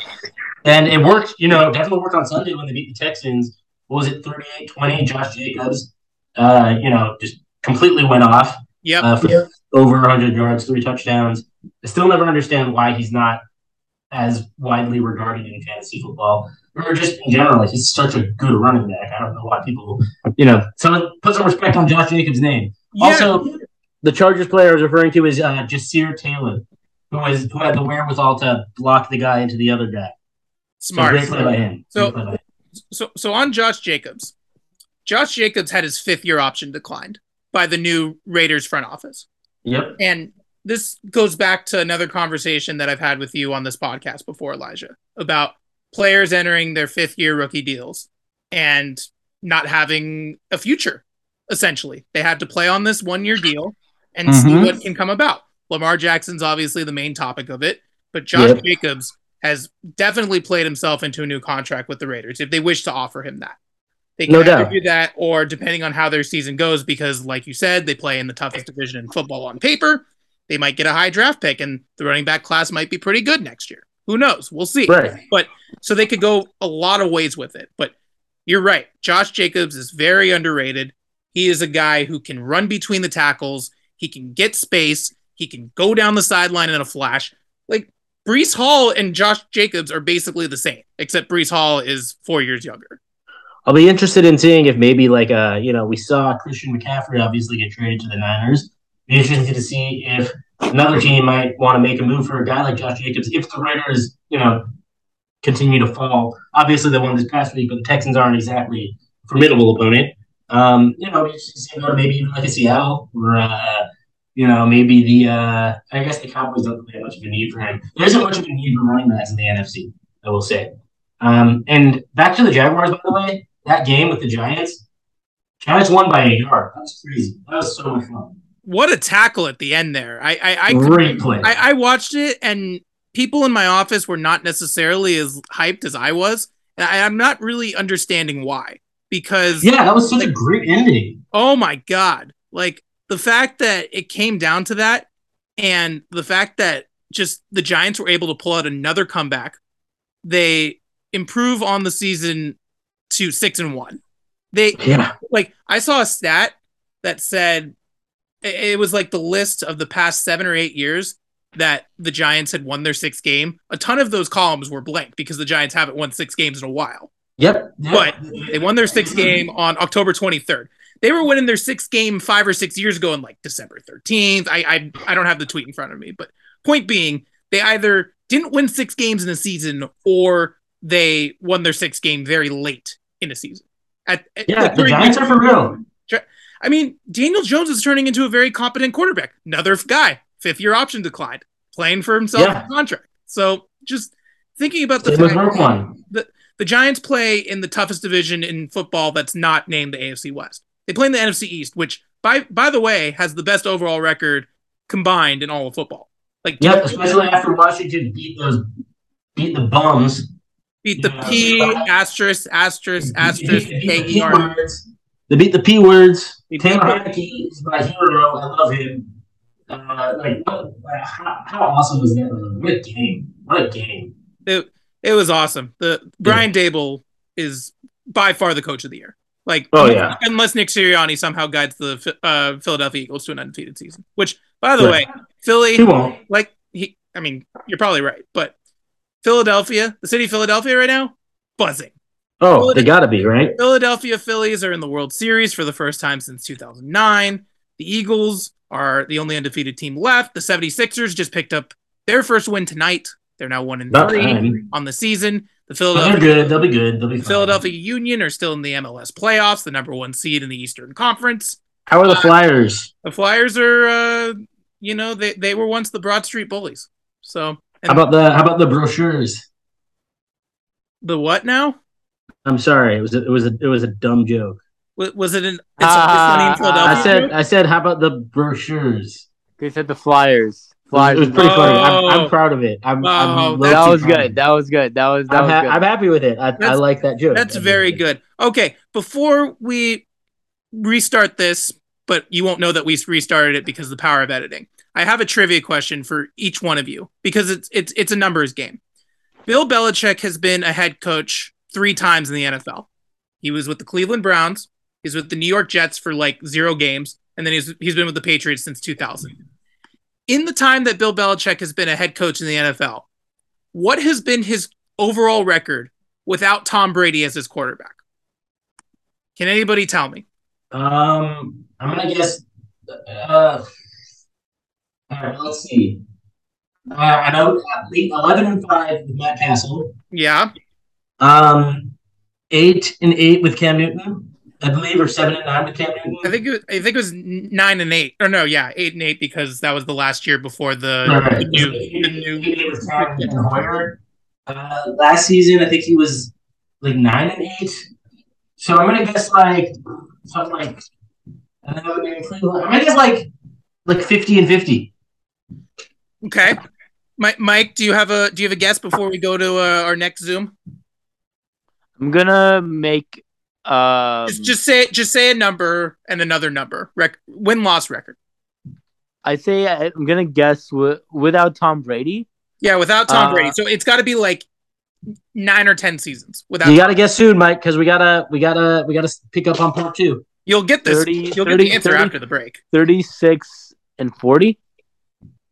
and it worked. You know, definitely worked on Sunday when they beat the Texans. What was it, 38-20? Josh Jacobs, uh, you know, just completely went off Yeah, uh, for over 100 yards, three touchdowns. I still never understand why he's not as widely regarded in fantasy football or just in general. Like he's such a good running back. I don't know why people, you know, someone put some respect on Josh Jacobs' name. Yeah. Also, the Chargers player I was referring to is uh, Ja'Sir Taylor, who was who had the wherewithal to block the guy into the other guy. So smart. great play by him. So- Great play by him. so so on Josh Jacobs, Josh Jacobs had his fifth year option declined by the new Raiders front office. yep. And this goes back to another conversation that I've had with you on this podcast before, Elijah, about players entering their fifth year rookie deals and not having a future, essentially. They had to play on this one year deal and see Mhm. what can come about. Lamar Jackson's obviously the main topic of it, but Josh Yep. Jacobs has definitely played himself into a new contract with the Raiders if they wish to offer him that. They can No either doubt. do that, or depending on how their season goes, because like you said, they play in the toughest division in football on paper. They might get a high draft pick, and the running back class might be pretty good next year. Who knows? We'll see. Right. So they could go a lot of ways with it. But you're right. Josh Jacobs is very underrated. He is a guy who can run between the tackles. He can get space. He can go down the sideline in a flash. Like Breece Hall and Josh Jacobs are basically the same, except Breece Hall is four years younger. I'll be interested in seeing if maybe like uh you know we saw Christian McCaffrey obviously get traded to the Niners. Be interested to see if another team might want to make a move for a guy like Josh Jacobs if the Raiders you know continue to fall. Obviously they won this past week, but the Texans aren't exactly formidable opponent. Um, you know, be interested to see about maybe even like a Seattle or uh, you know maybe the uh I guess the Cowboys don't really have much of a need for him. There isn't much of a need for running backs in the NFC. I will say. Um, and back to the Jaguars, by the way that game with the Giants, Giants won by a yard. That was crazy. That was so much fun. What a tackle at the end there. I I, I, could- Great play. I, I watched it and people in my office were not necessarily as hyped as I was. I, I'm not really understanding why. Because yeah, that was such a great ending. Oh my god. Like the fact that it came down to that and the fact that just the Giants were able to pull out another comeback. They improve on the season to 6 and 1. They Yeah. like I saw a stat that said it was like the list of the past 7 or 8 years that the Giants had won their sixth game. A ton of those columns were blank because the Giants haven't won 6 games in a while. Yep. yep. But they won their sixth game on October 23rd. They were winning their sixth game five or six years ago in like December 13th. I, I I don't have the tweet in front of me, but point being, they either didn't win six games in a season or they won their sixth game very late in a season. At, Yeah, the Giants are for real. I mean, Daniel Jones is turning into a very competent quarterback. Another guy, fifth year option declined, playing for himself Yeah. contract. So just thinking about the fact- Roquan. The Giants play in the toughest division in football that's not named the AFC West. They play in the NFC East, which by by the way has the best overall record combined in all of football. Like Yep, especially after Washington beat those beat the bums. beat the Yeah. P asterisk asterisk asterisk the E P R. words. They beat the P words. Taylor Heinicke is my hero. I love him. Uh, like, what, like how, how awesome was that? What a game! What a game! It it was awesome. The Brian Daboll is by far the coach of the year. Like Oh, unless, yeah. unless Nick Sirianni somehow guides the uh, Philadelphia Eagles to an undefeated season. Which, by the Right. way, Philly He won't. like he I mean, you're probably right, but Philadelphia, the city of Philadelphia right now, buzzing. Oh, they gotta be right. Philadelphia Phillies are in the World Series for the first time since 2009. The Eagles are the only undefeated team left. The 76ers just picked up their first win tonight. They're now 1 and About 3 time. on the season. The Philadelphia they're good. They'll be good. They'll be fine. Philadelphia Union are still in the MLS playoffs, the number 1 seed in the Eastern Conference. How are the Flyers? The Flyers are uh, you know, they they were once the Broad Street Bullies. So, How about the How about the brochures? the what now? I'm sorry. It was a, it was a, it was a dumb joke. Was, was it an? It's, Ah, it's funny in Philadelphia. I said I said how about the brochures? They said the Flyers. It was, Flyers. it was pretty funny. I'm, Oh. I'm proud of it. I'm, Oh, I'm that that was proud good. That was good. That was that I'm, was ha- good. I'm happy with it. I, I like that joke. That's very good. Okay, before we restart this, but you won't know that we restarted it because of the power of editing. I have a trivia question for each one of you because it's it's it's a numbers game. Bill Belichick has been a head coach three times in the NFL. He was with the Cleveland Browns, he's with the New York Jets for like zero games, and then he's he's been with the Patriots since 2000. In the time that Bill Belichick has been a head coach in the NFL, what has been his overall record without Tom Brady as his quarterback? Can anybody tell me? Um, I'm gonna guess. Uh, all right, let's see. Uh, I know eleven and five with Matt Cassel. Yeah. Um, eight and eight with Cam Newton, I believe, or seven and nine with Cam Newton. I think it was, I think it was nine and eight. Or no, yeah, eight and eight because that was the last year before the, Right. the new Eight- the new eight and eight with Cam Hoyer. Uh, last season, I think he was like nine and eight. So I'm gonna guess like something like. I don't know, maybe Cleveland- I'm gonna guess like like fifty and fifty. Okay. Mike, Mike, do you have a do you have a guess before we go to uh, our next Zoom? I'm gonna make um, Just just say just say a number and another number. Rec- win loss record. I say I- I'm gonna guess wi- without Tom Brady. Yeah, without Tom Uh, Brady. So it's got to be like nine or ten seasons without. You gotta guess soon, Mike, because we gotta we gotta we gotta pick up on part two. You'll get this. 30 you'll get the answer 30. after the break. 36 and 40.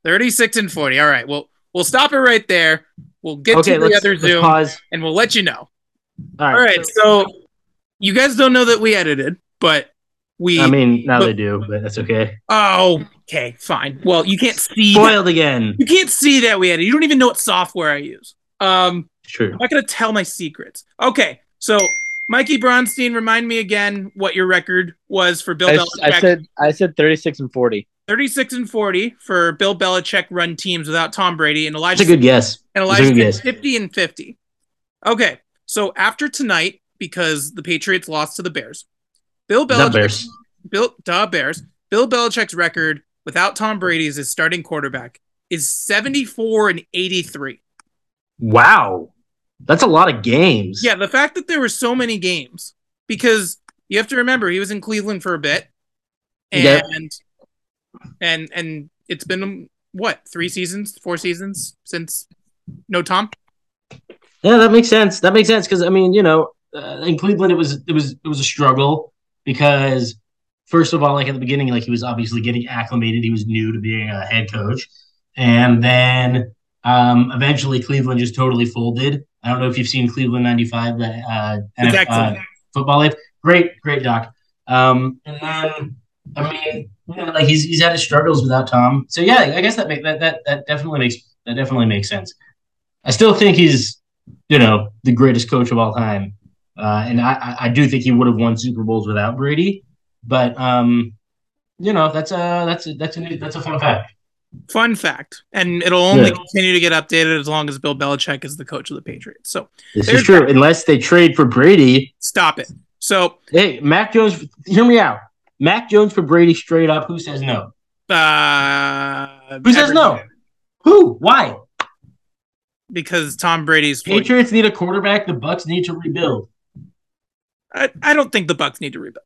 Thirty-six and forty. All right. Well, we'll stop it right there. We'll get okay, to the other Zoom pause. and we'll let you know. All All right. right. So you guys don't know that we edited, but we. I mean, now but- they do, but that's okay. oh, okay, fine. Well, you can't see. that- Spoiled again. you can't see that we edited. You don't even know what software I use. Um. True. I'm not gonna tell my secrets. Okay, so Mikey Bronstein, remind me again what your record was for Bill I, Belichick. I said I said 36 and 40. 36 and 40 for Bill Belichick run teams without Tom Brady and Elijah That's a good guess. and Elijah good gets guess. 50 and 50. Okay, so after tonight, because the Patriots lost to the Bears, Bill Belichick, Bears. Bill duh Bears, Bill Belichick's record without Tom Brady as his starting quarterback is 74 and 83. Wow. That's a lot of games. Yeah, the fact that there were so many games because you have to remember he was in Cleveland for a bit, and Yep. and and it's been what three seasons, four seasons since no Tom. Yeah, that makes sense. That makes sense because I mean, you know, uh, in Cleveland, it was it was it was a struggle because first of all, like at the beginning, like he was obviously getting acclimated. He was new to being a head coach, and then um, eventually Cleveland just totally folded. I don't know if you've seen Cleveland '95, the uh, NF uh, football life. Great, great doc. Um, and then I mean, you know, like he's he's had his struggles without Tom. So yeah, I guess that make that that that definitely makes that definitely makes sense. I still think he's you know the greatest coach of all time, uh, and I I- do think he would have won Super Bowls without Brady. But um, you know that's a that's a that's a new, that's a fun fact. Fun fact, and it'll only Yeah. continue to get updated as long as Bill Belichick is the coach of the Patriots. So This is true, unless they trade for Brady. stop it. So Hey, Mac Jones, hear me out. Mac Jones for Brady straight up. Who says no? uh, Who says no? Who? Why? Because Tom Brady's 40. Patriots need a quarterback. The Bucks need to rebuild. I, I don't think the Bucks need to rebuild.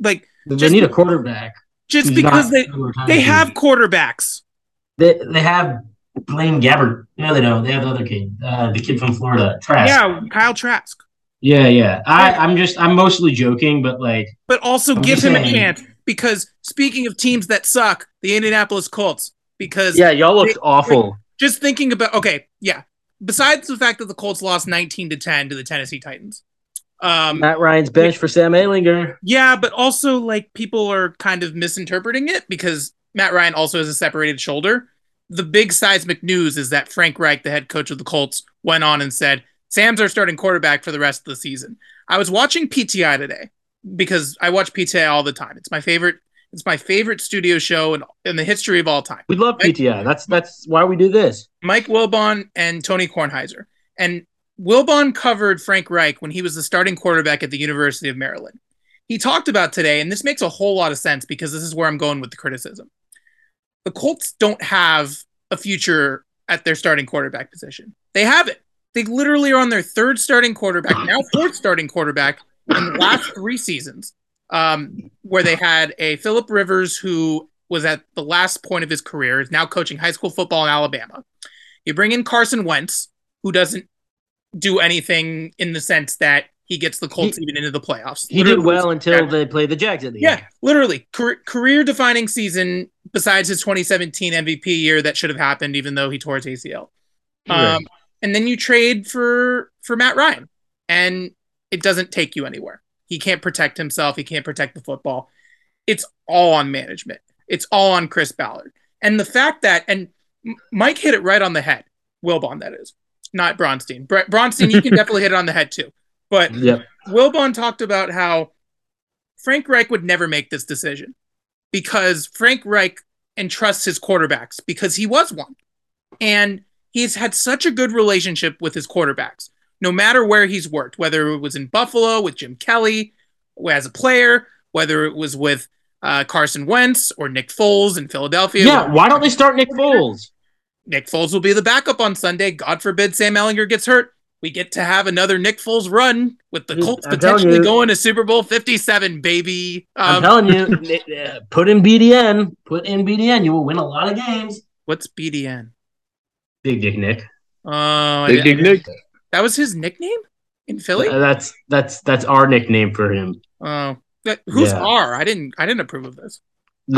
Like They Just- need a quarterback. just because not they overtime they team. have quarterbacks. they, they have Blaine Gabbert. No, they don't. They have the other kid, uh, the kid from Florida, Trask. Yeah, Kyle Trask. yeah, yeah. I, I'm just, I'm mostly joking, but like, But also I'm give just him a chance because speaking of teams that suck, the Indianapolis Colts. Because yeah, y'all looked They- awful. just thinking about okay, yeah. Besides the fact that the Colts lost 19 to 10 to the Tennessee Titans. Um Matt Ryan's bench for Sam Ehlinger. yeah, but also like people are kind of misinterpreting it because Matt Ryan also has a separated shoulder. The big seismic news is that Frank Reich, the head coach of the Colts, went on and said, Sam's our starting quarterback for the rest of the season. I was watching PTI today because I watch PTI all the time. It's my favorite it's my favorite studio show in, in the history of all time. We love PTI. That's that's why we do this. Mike Wilbon and Tony Kornheiser. And Wilbon covered Frank Reich when he was the starting quarterback at the University of Maryland. He talked about today, and this makes a whole lot of sense because this is where I'm going with the criticism. The Colts don't have a future at their starting quarterback position. They have it. They literally are on their third starting quarterback, now fourth starting quarterback in the last three seasons. um, where they had a Philip Rivers who was at the last point of his career, is now coaching high school football in Alabama. You bring in Carson Wentz, who doesn't do anything in the sense that he gets the Colts even into the playoffs. He did Literally, well until they played the Jags at the yeah, end. literally career defining season besides his 2017 MVP year that should have happened, even though he tore his ACL. Right. Um, and then you trade for for Matt Ryan, and it doesn't take you anywhere. He can't protect himself. He can't protect the football. It's all on management. It's all on Chris Ballard, and the fact that and Mike hit it right on the head. Wilbon, that is, not Bronstein. Br- Bronstein, you can definitely hit it on the head too. But Yep. Wilbon talked about how Frank Reich would never make this decision because Frank Reich entrusts his quarterbacks because he was one. And he's had such a good relationship with his quarterbacks, no matter where he's worked, whether it was in Buffalo with Jim Kelly as a player, whether it was with uh, Carson Wentz or Nick Foles in Philadelphia. Yeah, why don't they start Nick Foles? Nick Foles will be the backup on Sunday. God forbid Sam Ehlinger gets hurt. We get to have another Nick Foles run with the Colts I'm potentially you. going to Super Bowl 57, baby. I'm Um, telling you, uh, put in BDN, put in BDN, you will win a lot of games. what's BDN? Big Dick Nick. Oh, Big didn't- Dick Nick. that was his nickname in Philly. Uh, that's that's that's our nickname for him. Oh, that- who's Yeah. R? I didn't. I didn't approve of this.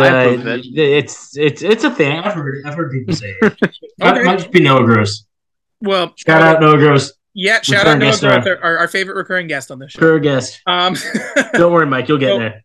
I approve it. it's it's it's a thing. I've heard I've heard people say it. Might, Okay. might just be Noah Gross. Well, Shout out Noah Gross, Yeah, shout out Recurring Noah guest Groth, star. our, our favorite recurring guest on this show. per guest. Um, Don't worry, Mike, you'll get So- there.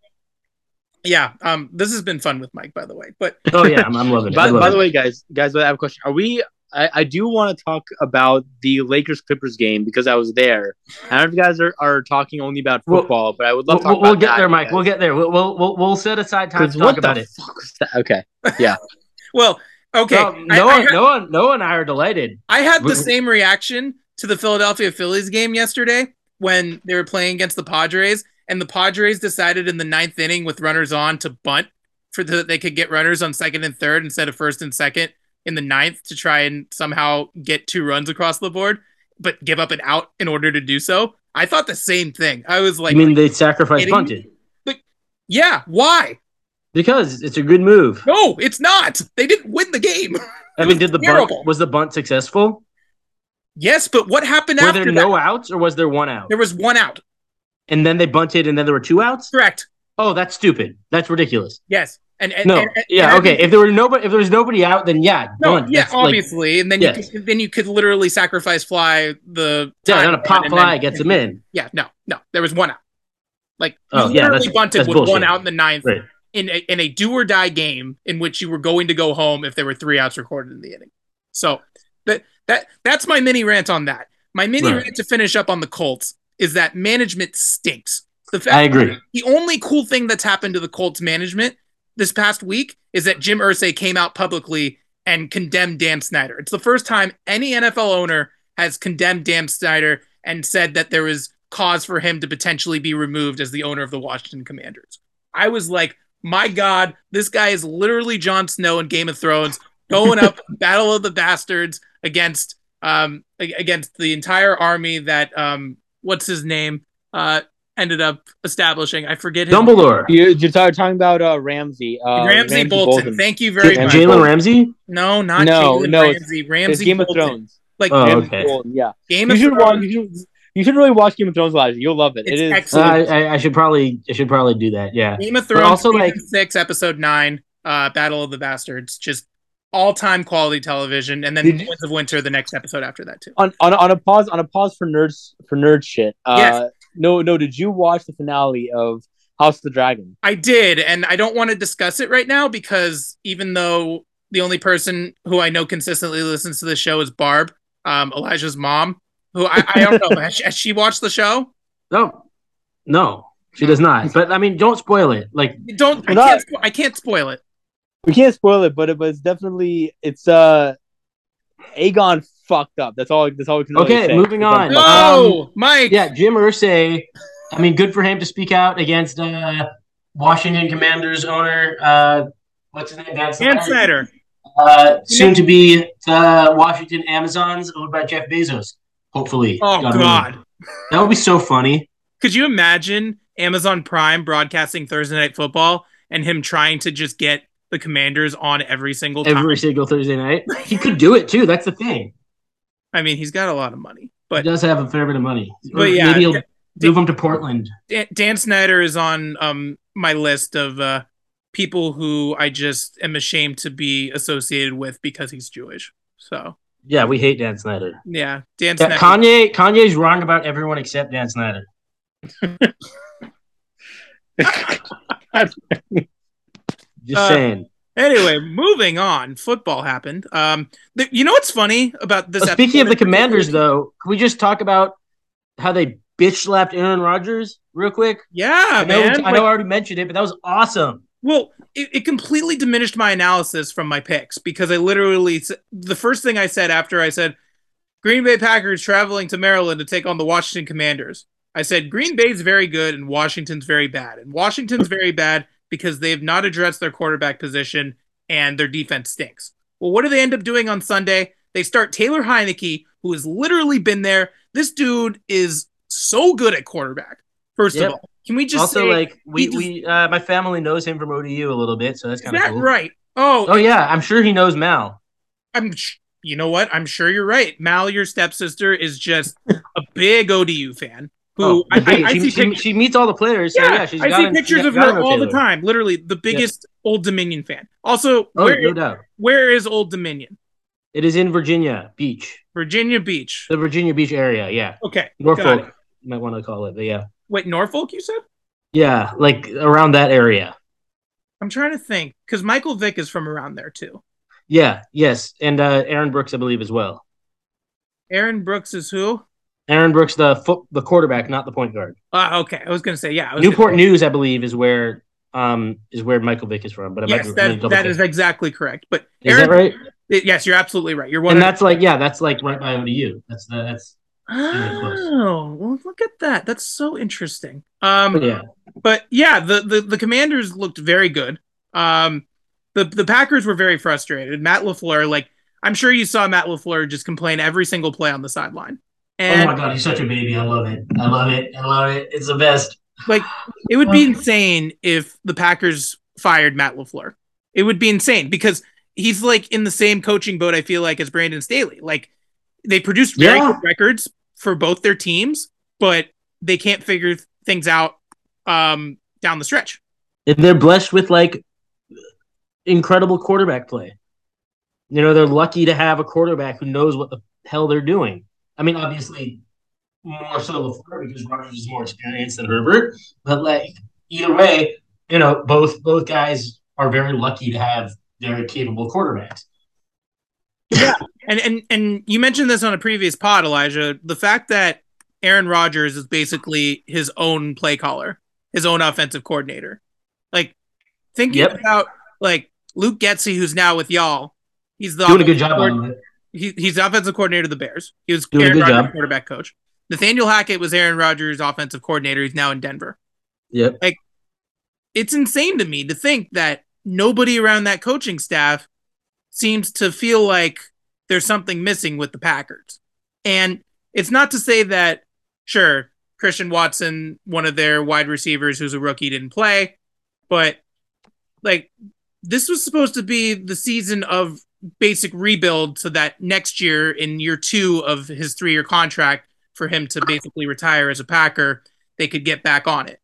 yeah. Um, this has been fun with Mike, by the way. But Oh yeah, I'm, I'm loving it. By, I by it. the way, guys, guys, I have a question. Are we? I, I do want to talk about the Lakers Clippers game because I was there. I don't know if you guys are, are talking only about We'll- football, but I would love We'll, to talk we'll about get that, there, Mike. guys. We'll get there. We'll we'll we'll, we'll set aside time to talk what about the it. fuck was that? Okay, well, okay. No, I- Noah, I, had, Noah, Noah, and I are delighted. I had the same reaction to the Philadelphia Phillies game yesterday when they were playing against the Padres, and the Padres decided in the ninth inning with runners on to bunt for the, they could get runners on second and third instead of first and second in the ninth to try and somehow get two runs across the board, but give up an out in order to do so. I thought the same thing. I was like, I mean, they sacrificed me? punted yeah, why? because it's a good move. No, it's not. They didn't win the game. I mean, did the terrible. bunt was the bunt successful? yes, but what happened Were after there that? no outs or was there one out? There was one out. And then they bunted and then there were two outs? Correct. Oh, that's stupid. That's ridiculous. Yes. And, and No. and- and- yeah, okay. If there were nobody if there was nobody out, then yeah, No, bunt. yeah, That's like- obviously, and then yes. you could, then you could literally sacrifice fly the yeah, then a pop fly then- gets him in. Yeah, no, no, there was one out. Like Oh, yeah, that's- bunted that's with bullshit. one out in the ninth Right. in a, in a do or die game in which you were going to go home if there were three outs recorded in the inning. So that that that's my mini rant on that. My mini Right. rant to finish up on the Colts is that management stinks. The fact I agree. the only cool thing that's happened to the Colts management this past week is that Jim Irsay came out publicly and condemned Dan Snyder. It's the first time any NFL owner has condemned Dan Snyder and said that there was cause for him to potentially be removed as the owner of the Washington Commanders. I was like, my God, this guy is literally Jon Snow in Game of Thrones, going up Battle of the Bastards against um against the entire army that um what's his name uh ended up establishing. I forget his Dumbledore. you, you're talking talking about uh, Ramsay. Uh, Ramsay, Bolton. Thank you very J- much. Jalen Ramsey? No, not No, Jalen no, it's- Ramsey. It's Ramsay Game of Bolton. Thrones. Like Oh, Ramsay okay. Bolton, yeah. Game You of should watch. Thrones. You should, you should really watch Game of Thrones, Elijah. You'll love it. It's it is. Uh, excellent. I, I should probably I should probably do that. Yeah. Game of But Thrones, also, season like- six, episode nine, uh, Battle of the Bastards, just all time quality television, and then Did you- Winds of Winter, the next episode after that too. on, on on a pause on a pause for nerds for nerd shit. Uh, Yes. No, no. Did you watch the finale of House of the Dragon? I did, and I don't want to discuss it right now because even though the only person who I know consistently listens to the show is Barb, um, Elijah's mom, who I, I don't know, has she, has she watched the show? No. No. She does not. But I mean, don't spoil it. Like Don't I Not- can't, spo- I can't spoil it. We can't spoil it, but it was definitely it's uh Aegon fucked up. That's all. That's all we can. Really Okay, say. moving on. No, Mike. yeah, Jim Irsay. I mean, good for him to speak out against uh, Washington Commanders owner. Uh, what's his name? Dan Dan Snyder. Uh, soon to be the Washington Amazons owned by Jeff Bezos. Hopefully. Oh God. God. that would be so funny. Could you imagine Amazon Prime broadcasting Thursday Night Football and him trying to just get the Commanders on every single time. Every single Thursday night. He could do it too. That's the thing. I mean, he's got a lot of money, but He does have a fair bit of money. Or But yeah, maybe he'll yeah, move him to Portland. Dan, Dan Snyder is on um my list of uh people who I just am ashamed to be associated with because he's Jewish. So Yeah, we hate Dan Snyder. yeah, Dan Yeah, Snyder. Kanye Kanye's wrong about everyone except Dan Snyder. Just Uh, saying. Anyway, moving on. Football happened. Um, th- you know what's funny about this? Uh, speaking of the Commanders, though, can we just talk about how they bitch slapped Aaron Rodgers real quick? yeah, I know, man. I know, I already mentioned it, but that was awesome. Well, it, it completely diminished my analysis from my picks because I literally the first thing I said after I said Green Bay Packers traveling to Maryland to take on the Washington Commanders. I said Green Bay's very good and Washington's very bad. And Washington's very bad because they have not addressed their quarterback position and their defense stinks. Well, what do they end up doing on Sunday? They start Taylor Heinicke, who has literally been there. This dude is so good at quarterback. First Yep. of all, can we just also, say, like we just- we uh, my family knows him from ODU a little bit, so that's kind of that cool. right? Oh, Oh yeah, I'm sure he knows Mal. I'm. You know what? I'm sure you're right. Mal, your stepsister, is just a big ODU fan. Who Oh, I, I, I she, see she, she meets all the players. So yeah, yeah, she's I see pictures of her all the time. Literally, the biggest Old Dominion fan. Also, Oh, where, no doubt. where is Old Dominion? It is in Virginia Beach, Virginia Beach. the Virginia Beach area. Yeah, Okay, Norfolk, you might want to call it. But yeah, Wait, Norfolk? You said? yeah, like around that area. I'm trying to think because Michael Vick is from around there too. Yeah, yes, and uh, Aaron Brooks, I believe, as well. Aaron Brooks is who? Aaron Brooks, the foot, the quarterback, not the point guard. Uh, okay, I was gonna say yeah. Newport News, I believe, is where um is where Michael Vick is from. But I might Yes, be- I'm that that is exactly correct. But Is that right? Yes, you're absolutely right. You're one. And that's like yeah, that's like right by ODU. That's the, that's really close. Oh, well, look at that. That's so interesting. Um, yeah. but yeah, the, the the Commanders looked very good. Um, the the Packers were very frustrated. Matt Lafleur, like I'm sure you saw Matt Lafleur just complain every single play on the sideline, Oh my god, he's such a baby. I love it. I love it. I love it. It's the best. like it would be insane if the Packers fired Matt Lafleur. It would be insane because he's like in the same coaching boat. I feel like as Brandon Staley. Like they produced very Yeah. good records for both their teams, but they can't figure things out um, down the stretch. And they're blessed with like incredible quarterback play. You know, they're lucky to have a quarterback who knows what the hell they're doing. I mean, obviously, more so LaFleur because Rodgers is more experienced than Herbert. But like either way, you know, both both guys are very lucky to have very capable quarterbacks. And and and you mentioned this on a previous pod, Elijah. The fact that Aaron Rodgers is basically his own play caller, his own offensive coordinator. Like thinking Yep. about like Luke Getsy, who's now with y'all. He's the Doing a good job coord- on it. He, he's the offensive coordinator of the Bears. He was Doing Aaron Rodgers' quarterback coach. Nathaniel Hackett was Aaron Rodgers' offensive coordinator. He's now in Denver. Yep. It's insane to me to think that nobody around that coaching staff seems to feel like there's something missing with the Packers. And it's not to say that, sure, Christian Watson, one of their wide receivers who's a rookie, didn't play, but like this was supposed to be the season of basic rebuild so that next year, in year two of his three year contract, for him to basically retire as a Packer, they could get back on it.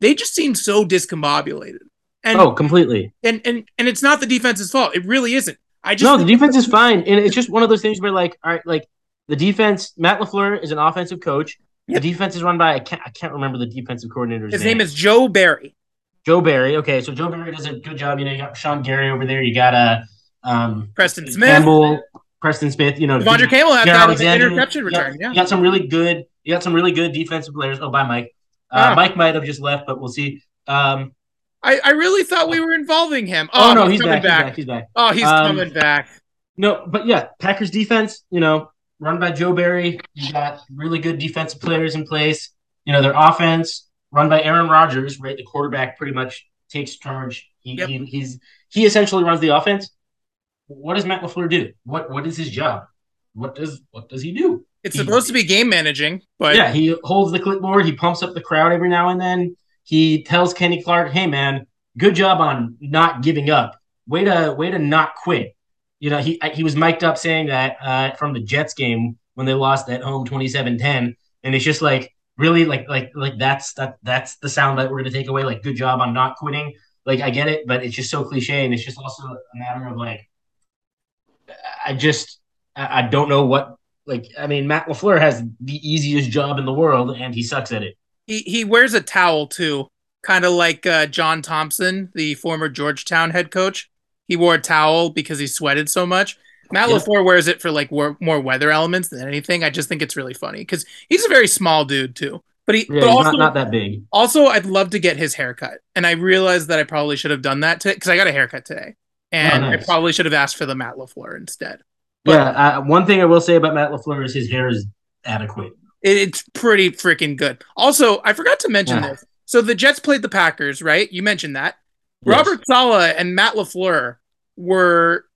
They just seem so discombobulated. And oh, completely. and and and it's not the defense's fault. It really isn't. I just No, the defense is fine, and it's just one of those things where, like, all right, like the defense. Matt Lafleur is an offensive coach. Yep. The defense is run by I can't I can't remember the defensive coordinator's his name is Joe Barry. Joe Barry. Okay, so Joe Barry does a good job. You know, you got Sean Gary over there. You got uh, um, Preston Smith. Campbell, Preston Smith. You know, De'Vondre Campbell had that interception return. Yeah. You got some really good. You got some really good defensive players. Oh, bye, Mike. Uh, Ah. Mike might have just left, but we'll see. Um, I, I really thought we were involving him. oh, Oh, no, he's coming back, He's back. He's back. Oh, he's Um, coming back. No, but yeah, Packers defense, you know, run by Joe Barry. You got really good defensive players in place. You know, their offense run by Aaron Rodgers, right? The quarterback pretty much takes charge. He, Yep. he he's he essentially runs the offense. What does Matt LaFleur do? What what is his job? What does what does he do? It's he- supposed to be game managing, but yeah, he holds the clipboard, he pumps up the crowd every now and then. he tells Kenny Clark, "Hey man, good job on not giving up. Way to way to not quit." You know, he he was mic'd up saying that uh, from the Jets game when they lost at home 27-10 and it's just like really like like like that's that that's the sound that we're going to take away like good job on not quitting. Like I get it, but it's just so cliche and it's just also a matter of like I just I, don't know what like I mean Matt LaFleur has the easiest job in the world and he sucks at it. He he wears a towel too, kind of like uh, John Thompson, the former Georgetown head coach. He wore a towel because he sweated so much. Matt Yeah. LaFleur wears it for like war- more weather elements than anything. I just think it's really funny because he's a very small dude too. But he Yeah, but he's also not, not that big. also I'd love to get his haircut, and I realized that I probably should have done that because I got a haircut today, and Oh, nice. I probably should have asked for the Matt LaFleur instead. Yeah, uh, one thing I will say about Matt LaFleur is his hair is adequate. It, it's pretty freaking good. Also, I forgot to mention Yeah. this. So the Jets played the Packers, right? You mentioned that. Yes. Robert Saleh and Matt LaFleur were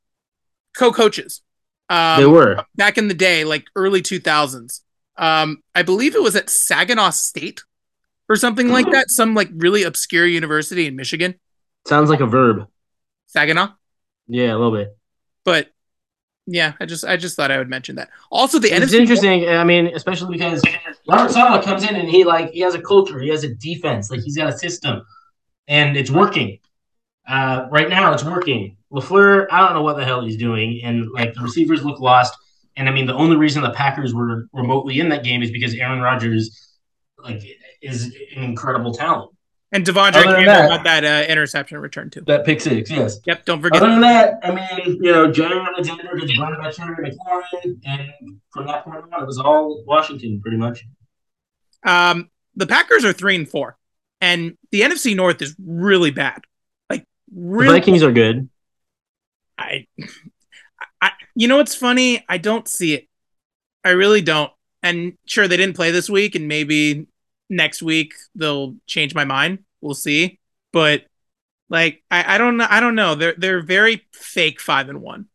co-coaches. Um, they were. back in the day, like early 2000s. Um, I believe it was at Saginaw State or something like that, some like really obscure university in Michigan, Sounds like a verb. Saginaw. Yeah, a little bit. But yeah, I just I just thought I would mention that. Also, the It's NFC interesting. I mean, especially because Robert Saleh comes in and he like he has a culture, he has a defense, like he's got a system, and it's working. Uh, right now, it's working. Lafleur, I don't know what the hell he's doing, and like the receivers look lost. And I mean, the only reason the Packers were remotely in that game is because Aaron Rodgers, like, is an incredible talent. And De'Vondre Campbell that- had that uh, interception return too. That pick six, yes. Yep, don't forget. Other than that, I mean, you know, Jaire Alexander gets burned by Terry McLaurin, and from that point on, it was all Washington, pretty much. Um, the Packers are three and four, and the NFC North is really bad. Like The really, Vikings are good. I, I, you know what's funny? I don't see it. I really don't. And sure, they didn't play this week, and maybe next week they'll change my mind. We'll see. But like, I, I don't know. I don't know. They're they're very fake five and one.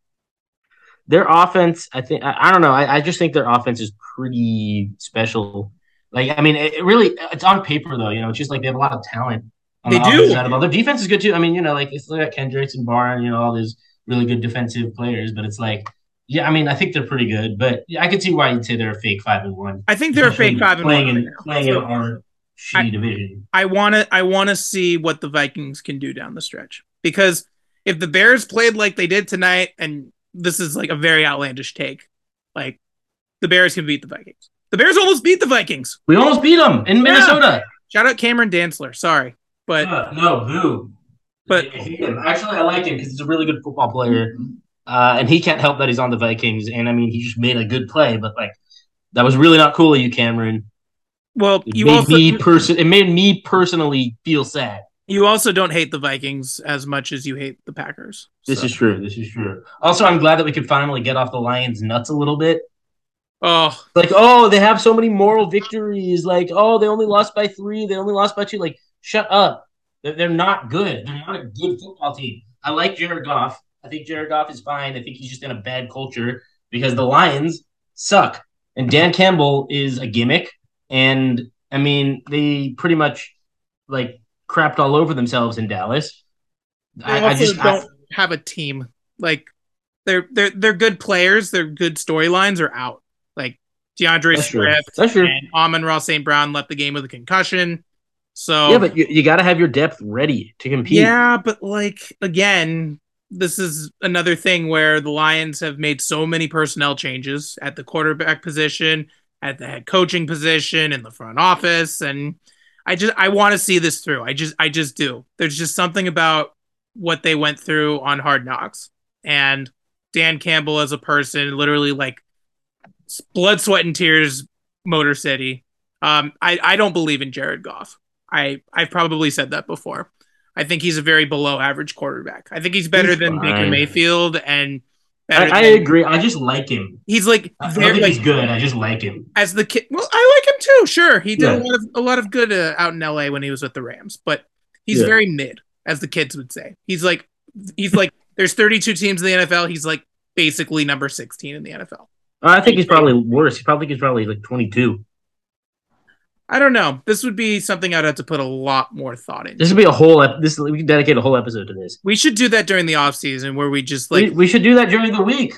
Their offense, I think, I, I don't know. I, I just think their offense is pretty special. Like, I mean, it, it really, it's on paper though. You know, it's just like they have a lot of talent. They the do. side of. Their defense is good too. I mean, you know, like it's like Kendricks and Barn, you know, all these really good defensive players. But it's like, yeah, I mean, I think they're pretty good. But I can see why you'd say they're a fake five and one. I think they're a fake five and playing one. in right playing in our shitty division. I want to I want to see what the Vikings can do down the stretch because if the Bears played like they did tonight and this is like a very outlandish take like the Bears can beat the Vikings. The Bears almost beat the Vikings. We almost beat them in Minnesota. Shout out Cameron Dantzler. Sorry. But Uh, no, boo. But- I hate him. Actually, I like him because he's a really good football player, uh, and he can't help that he's on the Vikings. And I mean, he just made a good play, but like that was really not cool of you, Cameron. well, It you made also me person. It made me personally feel sad. you also don't hate the Vikings as much as you hate the Packers. This So- is true. This is true. Also, I'm glad that we could finally get off the Lions' nuts a little bit. oh Like, oh, they have so many moral victories. Like, oh, they only lost by three. They only lost by two. Like, shut up. They're, they're not good. They're not a good football team. I like Jared Goff. I think Jared Goff is fine. I think he's just in a bad culture because the Lions suck. And Dan Campbell is a gimmick. And I mean, they pretty much like crapped all over themselves in Dallas. I, I just don't have a team. Like they're they're they're good players. Their good storylines are out. Like DeAndre that's. Swift That's true. and Amon-Ra St. Brown left the game with a concussion. So Yeah, but you, you got to have your depth ready to compete. yeah, but like again, this is another thing where the Lions have made so many personnel changes at the quarterback position, at the head coaching position, in the front office, and I just I want to see this through. I just I just do. There's just something about what they went through on Hard Knocks and Dan Campbell as a person, literally like blood, sweat, and tears, Motor City. Um, I I don't believe in Jared Goff. I I've probably said that before. I think he's a very below average quarterback. I think he's better He's than Baker. Mayfield and I, I agree. I just like him. He's like I think like he's good. I just like him. as the kid. Well, I like him too. Sure, he did a lot of a lot of good uh, out in L.A. when he was with the Rams, but he's Yeah. very mid, as the kids would say. He's like he's like there's 32 teams in the NFL. He's like basically number 16 in the NFL. I think he's probably worse. He probably he's probably like 22. I don't know. This would be something I'd have to put a lot more thought into. This would be a whole. Ep- this we can dedicate a whole episode to this. We should do that during the off season where we just like we, we should do that during the week.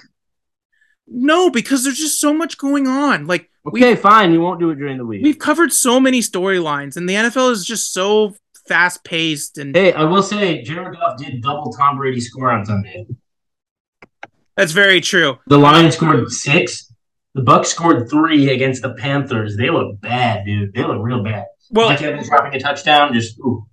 no, because there's just so much going on. Like Okay, fine. We won't do it during the week. we've covered so many storylines, and the NFL is just so fast paced, and Hey, I will say, Jared Goff did double Tom Brady's score on Sunday. that's very true. The Lions scored six. The Bucks scored three against the Panthers. They look bad, dude. They look real bad. Well, Mike Evans dropping a touchdown, just ooh.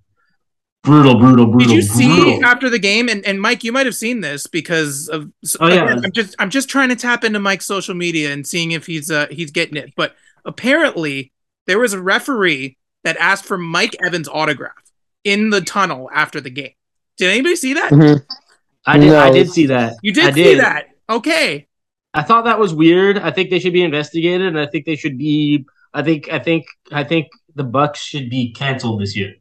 brutal, brutal, brutal. Did you see after the game? And, and Mike, you might have seen this because of. Oh, yeah. I'm just I'm just trying to tap into Mike's social media and seeing if he's uh he's getting it. But apparently, there was a referee that asked for Mike Evans' autograph in the tunnel after the game. Did anybody see that? I did. I did see that. You did, I see that? Okay. I thought that was weird. I think they should be investigated, and I think they should be. I think. I think. I think the Bucks should be canceled this year.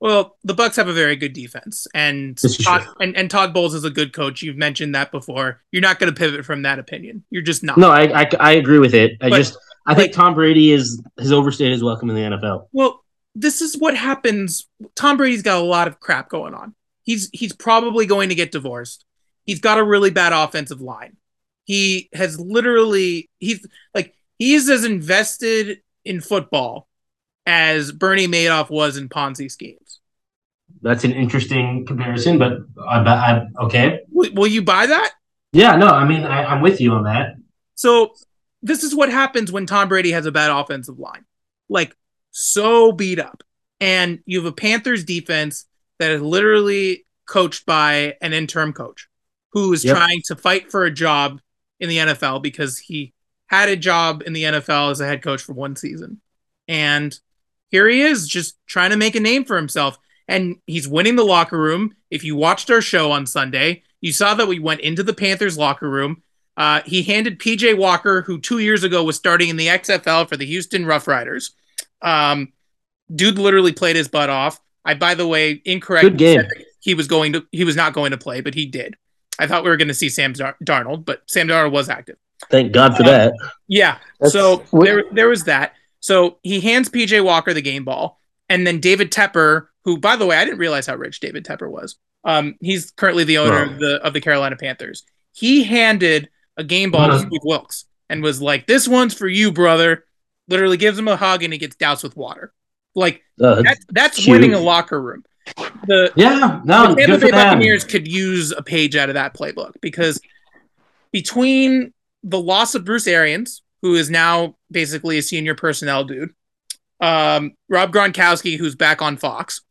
Well, the Bucks have a very good defense, and Todd, and, and Todd Bowles is a good coach. You've mentioned that before. You're not going to pivot from that opinion. You're just not. No, I. I, I agree with it. I But- just. I think Tom Brady is has overstayed his welcome in the NFL. Well, this is what happens. Tom Brady's got a lot of crap going on. He's he's probably going to get divorced. He's got a really bad offensive line. He has literally he's like he's as invested in football as Bernie Madoff was in Ponzi schemes. That's an interesting comparison, but I, I okay. Will, will you buy that? Yeah, no, I mean, I, I'm with you on that. So this is what happens when Tom Brady has a bad offensive line. Like so beat up. And you have a Panthers defense that is literally coached by an interim coach who is Yep. trying to fight for a job in the NFL because he had a job in the NFL as a head coach for one season. And here he is just trying to make a name for himself. And he's winning the locker room. If you watched our show on Sunday, you saw that we went into the Panthers locker room. Uh, he handed PJ Walker, who two years ago was starting in the XFL for the Houston Rough Riders. Um, dude literally played his butt off. I, by the way, incorrect. He was going to. He was not going to play, but he did. I thought we were going to see Sam Dar- Darnold, but Sam Darnold was active. Thank God for Um, that. Yeah. That's- so there, there was that. So he hands PJ Walker the game ball, and then David Tepper, who, by the way, I didn't realize how rich David Tepper was. Um, he's currently the owner of the of the Carolina Panthers. He handed a game ball to Uh-huh. Steve Wilks and was like, "This one's for you, brother." Literally gives him a hug, and he gets doused with water. Like Uh, that's that's winning a locker room. The Yeah, no, the Tampa Bay. Buccaneers could use a page out of that playbook because between the loss of Bruce Arians, who is now basically a senior personnel dude, um, Rob Gronkowski, who's back on Fox,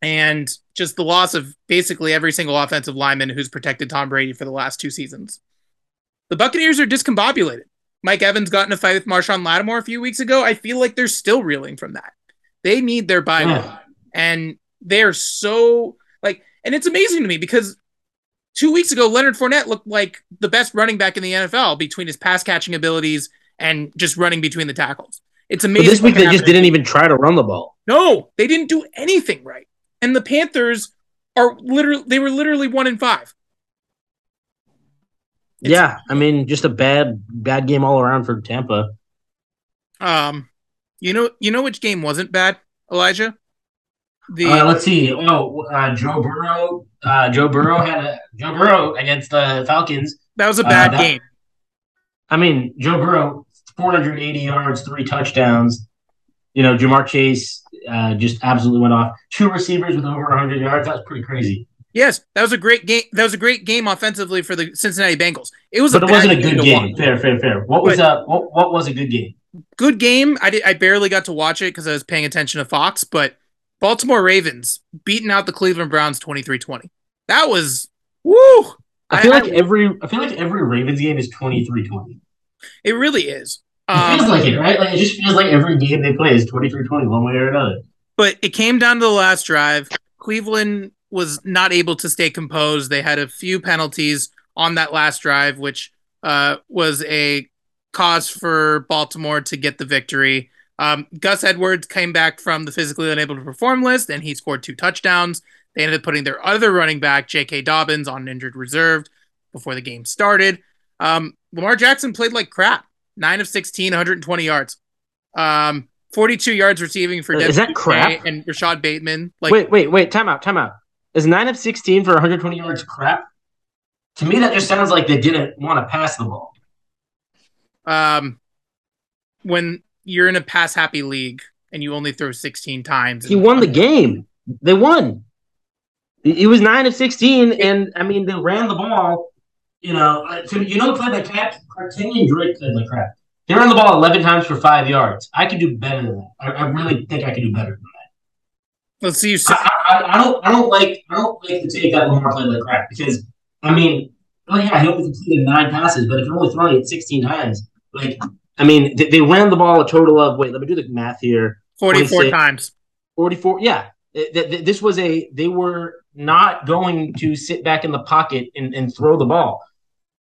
and just the loss of basically every single offensive lineman who's protected Tom Brady for the last two seasons. The Buccaneers are discombobulated. Mike Evans got in a fight with Marshon Lattimore a few weeks ago. I feel like they're still reeling from that. They need their bye Yeah. and they're so like and it's amazing to me because two weeks ago leonard Fournette looked like the best running back in the nfl between his pass catching abilities and just running between the tackles. It's but amazing this week they just didn't even try to run the ball. no they didn't do anything right. And the panthers are literally they were literally one in five. It's- yeah, I mean, just a bad bad game all around for Tampa. um you know you know which game wasn't bad elijah the Uh, let's see. Oh, uh, Joe Burrow. Uh, Joe Burrow had a Joe Burrow against the Falcons. that was a uh, bad that- game I mean, Joe Burrow, 480 yards, three touchdowns. You know, Ja'Marr Chase uh, just absolutely went off. Two receivers with over 100 yards. That was pretty crazy. yes that was a great game that was a great game offensively for the cincinnati bengals it was But a it wasn't a good game. Fair, fair, fair. What was a what, what was a good game? good game. I did. I barely got to watch it because I was paying attention to Fox. But Baltimore Ravens beating out the Cleveland Browns 23-20. That was woo. I feel I- like every I feel like every Ravens game is 23-20. It really is. It feels Um, like it, right? Like it just feels like every game they play is 23-20 one way or another. but it came down to the last drive. Cleveland was not able to stay composed. They had a few penalties on that last drive, which uh, was a cause for Baltimore to get the victory. Um, Gus Edwards came back from the physically unable to perform list, and he scored two touchdowns. They ended up putting their other running back, J.K. Dobbins, on injured reserve before the game started. Um, Lamar Jackson played like crap. Nine of 16, 120 yards. Um, 42 yards receiving for Devin is that crap? and Rashod Bateman. Like wait, wait, wait. Time out. Time out. Is nine of sixteen for 120 yards crap? To me, that just sounds like they didn't want to pass the ball. um, when you're in a pass happy league and you only throw 16 times, He won the game. They won. He was nine of 16, and I mean, they ran the ball. You know, uh, so you know, played like crap. Kenyon Drake played like crap. They ran the ball 11 times for five yards. I could do better than that. I, I really think I could do better than that. Let's see you. I, I, I don't I don't like I don't like the take that Lamar played like crap because I mean oh yeah he only completed nine passes but if you're only throwing it 16 times like I mean they, they ran the ball a total of wait let me do the math here 44 times. 44 yeah Th- th- th- this was a they were not going to sit back in the pocket and, and throw the ball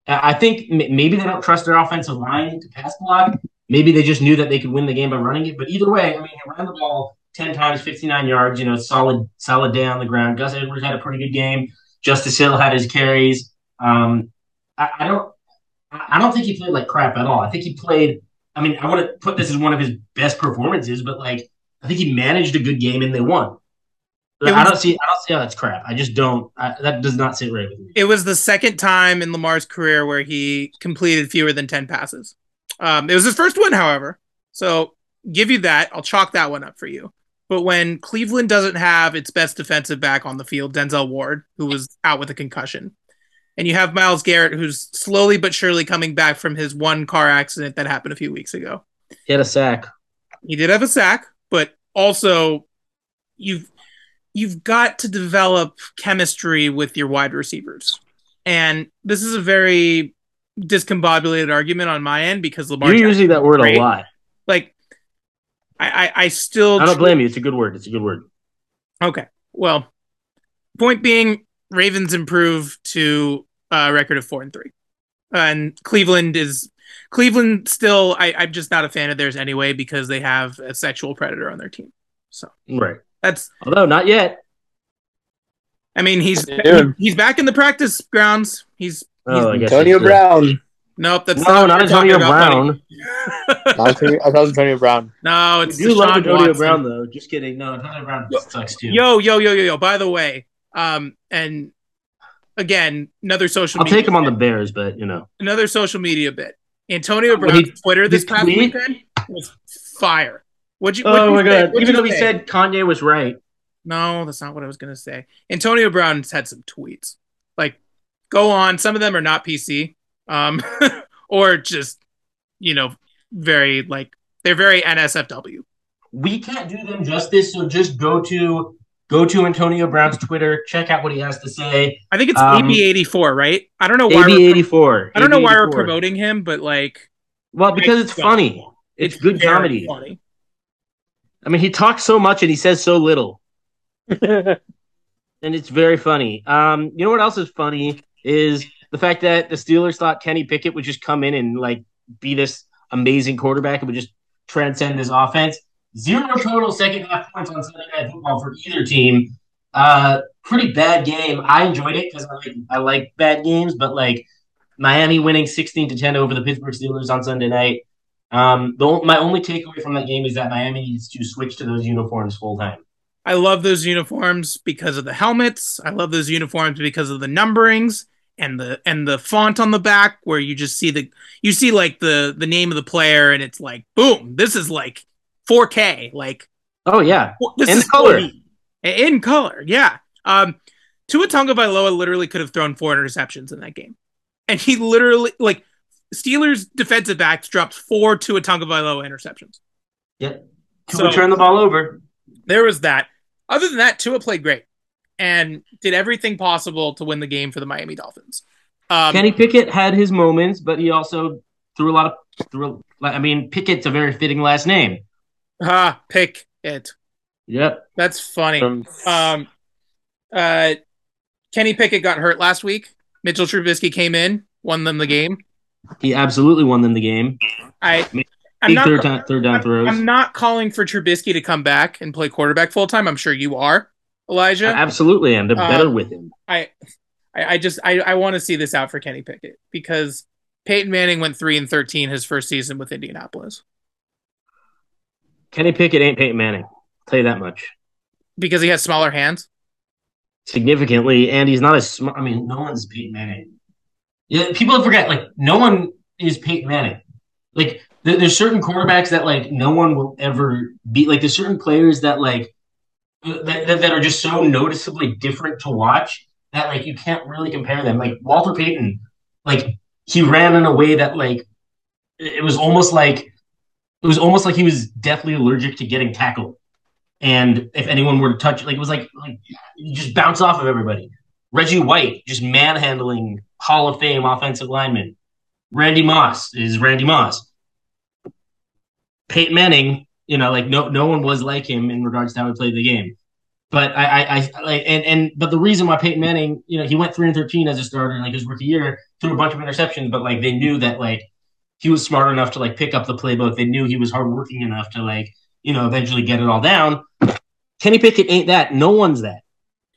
I think maybe they don't trust their offensive line to pass block maybe they just knew that they could win the game by running it but either way I mean they ran the ball 10 times, 59 yards, you know, solid, solid day on the ground. Gus Edwards had a pretty good game. Justice Hill had his carries. Um, I, I don't, I don't think he played like crap at all. I think he played. I mean, I want to put this as one of his best performances, but like, I think he managed a good game and they won. It I don't see. I don't see how that's crap. I just don't. I, that does not sit right with me. It was the second time in Lamar's career where he completed fewer than 10 passes. Um, it was his first one, however. So give you that. I'll chalk that one up for you. But when Cleveland doesn't have its best defensive back on the field, Denzel Ward, who was out with a concussion, and you have Myles Garrett, who's slowly but surely coming back from his one car accident that happened a few weeks ago. He had a sack. He did have a sack, but also you've you've got to develop chemistry with your wide receivers. And this is a very discombobulated argument on my end because Lamar You're using that word great. a lot. like I, I I still I don't blame you. It's a good word. It's a good word. Okay. Well, point being, Ravens improve to a record of four and three, and Cleveland is Cleveland still. I, I'm just not a fan of theirs anyway because they have a sexual predator on their team. So Right. that's. Although not yet. I mean, he's What are you doing? he's back in the practice grounds. He's Oh, I Antonio it's, uh, Brown. nope. That's No, not what we're talking Antonio Brown. buddy. Not Antonio- I thought Antonio Brown. no, I it's do love Antonio Watson. Brown though. Just kidding. No, Antonio Brown sucks too. Yo, yo, yo, yo, yo. By the way, um, and again, another social. I'll media take him on the Bears, but you know. another social media bit. Antonio What Brown's he- Twitter this his past tweet? weekend was fire. What'd you? what'd Oh you my say? god! What'd Even you though he said Kanye was right. no, that's not what I was gonna say. Antonio Brown's had some tweets. Like, go on. Some of them are not PC, um, or just you know, very like they're very NSFW. We can't do them justice, so just go to go to Antonio Brown's Twitter, check out what he has to say. I think it's Um, AB84, right? I don't know why. AB We're, eighty four. I don't know why we're promoting him, but like, Well, because it's It's funny. It's, good very comedy. Funny. I mean, he talks so much and he says so little, and it's very funny. Um, you know what else is funny is the fact that the Steelers thought Kenny Pickett would just come in and like be this amazing quarterback and would just transcend this offense. Zero total second half points on Sunday Night Football for either team. Uh, pretty bad game. I enjoyed it because I like I like bad games, but like Miami winning sixteen to ten over the Pittsburgh Steelers on Sunday night. Um, the, my only takeaway from that game is that Miami needs to switch to those uniforms full time. I love those uniforms because of the helmets. I love those uniforms because of the numberings and the and the font on the back where you just see the you see like the the name of the player and it's like boom, this is like 4K, like Oh yeah, this In is color. 4D. In color, yeah. Um Tua Tagovailoa literally could have thrown four interceptions in that game. And he literally like Steelers defensive backs dropped four Tua Tagovailoa interceptions. yep. So- So, turn the ball over. there was that. Other than that, Tua played great and did everything possible to win the game for the Miami Dolphins. Um, Kenny Pickett had his moments, but he also threw a lot of threw. I mean, Pickett's a very fitting last name. Ah, pick it. Yep. That's funny. From Um, uh, Kenny Pickett got hurt last week. Mitchell Trubisky came in, won them the game. He absolutely won them the game. I, I'm not, third down, third down I'm, throws. I'm not calling for Trubisky to come back and play quarterback full time. I'm sure you are, Elijah. I absolutely am. They're better with him. I, I, I just I, I want to see this out for Kenny Pickett because Peyton Manning went three and thirteen his first season with Indianapolis. Kenny Pickett ain't Peyton Manning. I'll tell you that much. because he has smaller hands. Significantly, and he's not as smart. I mean, no one's Peyton Manning. Yeah, people forget like no one is Peyton Manning. Like there, there's certain quarterbacks that like no one will ever beat. Like there's certain players that like that, that, that are just so noticeably different to watch that like you can't really compare them. Like Walter Payton, like he ran in a way that like it was almost like it was almost like he was deathly allergic to getting tackled. And if anyone were to touch, like it was like like you just bounce off of everybody. Reggie White just manhandling Hall of Fame offensive lineman. Randy Moss is Randy Moss. Peyton Manning, you know, like no no one was like him in regards to how he played the game. But I, I, I like and and but the reason why Peyton Manning, you know, he went three and thirteen as a starter in like his rookie year, threw a bunch of interceptions, but like they knew that like he was smart enough to like pick up the playbook. They knew he was hardworking enough to like you know eventually get it all down. Kenny Pickett ain't that. No one's that.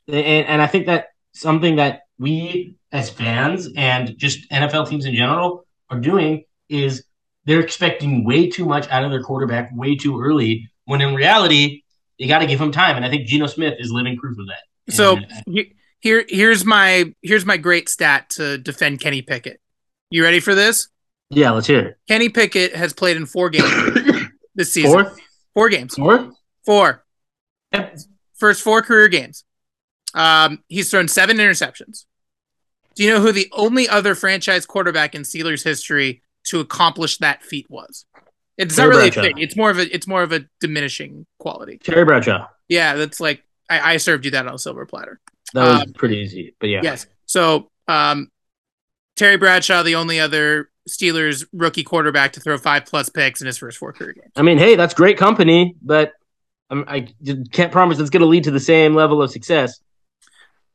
And and I think that something that we as fans and just NFL teams in general are doing is they're expecting way too much out of their quarterback way too early. When in reality, you got to give him time. And I think Geno Smith is living proof of that. So And, uh, here here's my here's my great stat to defend Kenny Pickett. You ready for this? Yeah, let's hear it. Kenny Pickett has played in four games this season. Fourth, Four games. Four. Yep. First four career games. Um, he's thrown seven interceptions. Do you know who the only other franchise quarterback in Steelers history to accomplish that feat was? It's not Terry really a Bradshaw. thing. It's more of a it's more of a diminishing quality. Terry Bradshaw. Yeah, that's like I, I served you that on a silver platter. That was Um, pretty easy. But yeah. Yes. So um, Terry Bradshaw, the only other Steelers rookie quarterback to throw five plus picks in his first four career games. I mean, hey, that's great company, but I'm, I can't promise it's going to lead to the same level of success.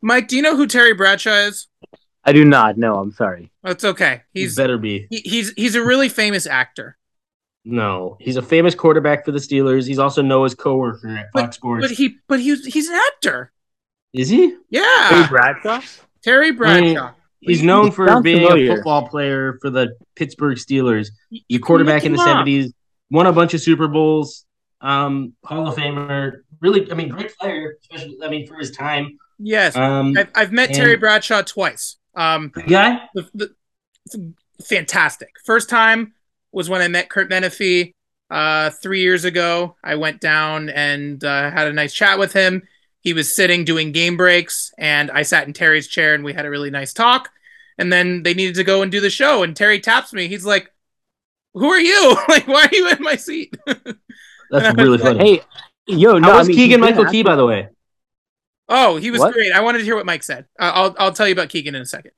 Mike, do you know who Terry Bradshaw is? I do not. No, I'm sorry. That's okay. He He's better be. he, he's he's a really famous actor. No, he's a famous quarterback for the Steelers. He's also Noah's coworker at Fox Sports. But he but he's he's an actor. Is he? Hey, Yeah. Bradshaw. Terry Bradshaw. He's known for being familiar. a football player for the Pittsburgh Steelers. You The quarterback in the seventies, won a bunch of Super Bowls. Um, Hall of Famer, really, I mean, great player, especially, I mean, for his time. Yes. um, I've, I've met Terry Bradshaw twice. Um good guy. the, the, fantastic. First time was when I met Curt Menefee uh, three years ago. I went down and uh, had a nice chat with him. He was sitting doing game breaks, and I sat in Terry's chair and we had a really nice talk. And then they needed to go and do the show, and Terry taps me. He's like, "Who are you? like, why are you in my seat?" That's really funny. Hey, yo, no, How I was mean, Keegan Michael Key, by the way? oh, he was What? great. I wanted to hear what Mike said. Uh, I'll I'll tell you about Keegan in a second.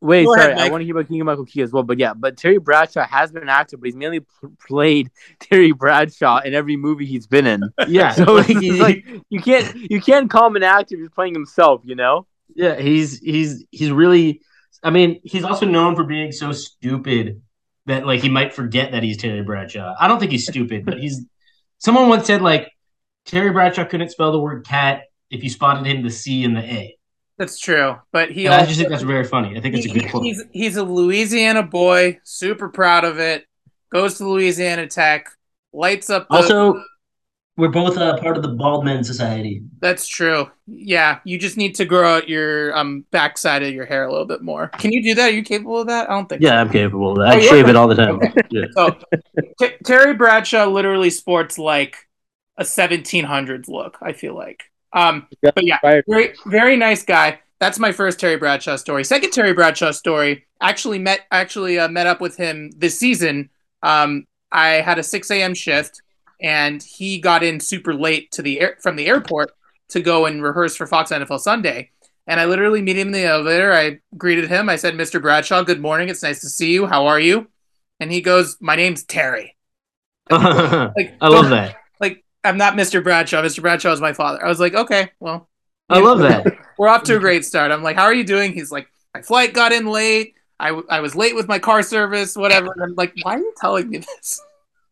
Wait, Go sorry. ahead, I Mike. want to hear about Keegan Michael Key as well. But yeah, but Terry Bradshaw has been an actor, but he's mainly p- played Terry Bradshaw in every movie he's been in. Yeah, So like, he- like you can't you can't call him an actor if he's playing himself. You know? yeah, he's he's he's really. I mean, He's also known for being so stupid that, like, he might forget that he's Terry Bradshaw. I don't think he's stupid, but he's. Someone once said, like, Terry Bradshaw couldn't spell the word cat if you spotted him the C and the A. That's true, but he And I just think that's very funny. I think it's a good quote. he's he's a Louisiana boy, super proud of it. Goes to Louisiana Tech, lights up. The, Also, we're both uh, part of the Bald Men Society. that's true. Yeah, you just need to grow out your um backside of your hair a little bit more. Can you do that? Are you capable of that? I don't think. yeah, I'm capable of that. Oh, I you shave are? it all the time. Yeah. So T- Terry Bradshaw literally sports like a 1700s look. I feel like. Um, Yeah. but yeah, Right. very very nice guy. That's my first Terry Bradshaw story. Second Terry Bradshaw story. Actually met actually uh, met up with him this season. Um, I had a 6 a.m. shift, and he got in super late to the air, from the airport to go and rehearse for Fox NFL Sunday. And I literally meet him in the elevator. I greeted him. I said, "Mr. Bradshaw, good morning. It's nice to see you. How are you?" And he goes, "My name's Terry." I love that. Like I'm not Mr. Bradshaw. Mr. Bradshaw is my father. I was like, okay, well, I love that. we're off to a great start. I'm like, how are you doing? He's like, my flight got in late. I, w- I was late with my car service, whatever. And I'm like, why are you telling me this?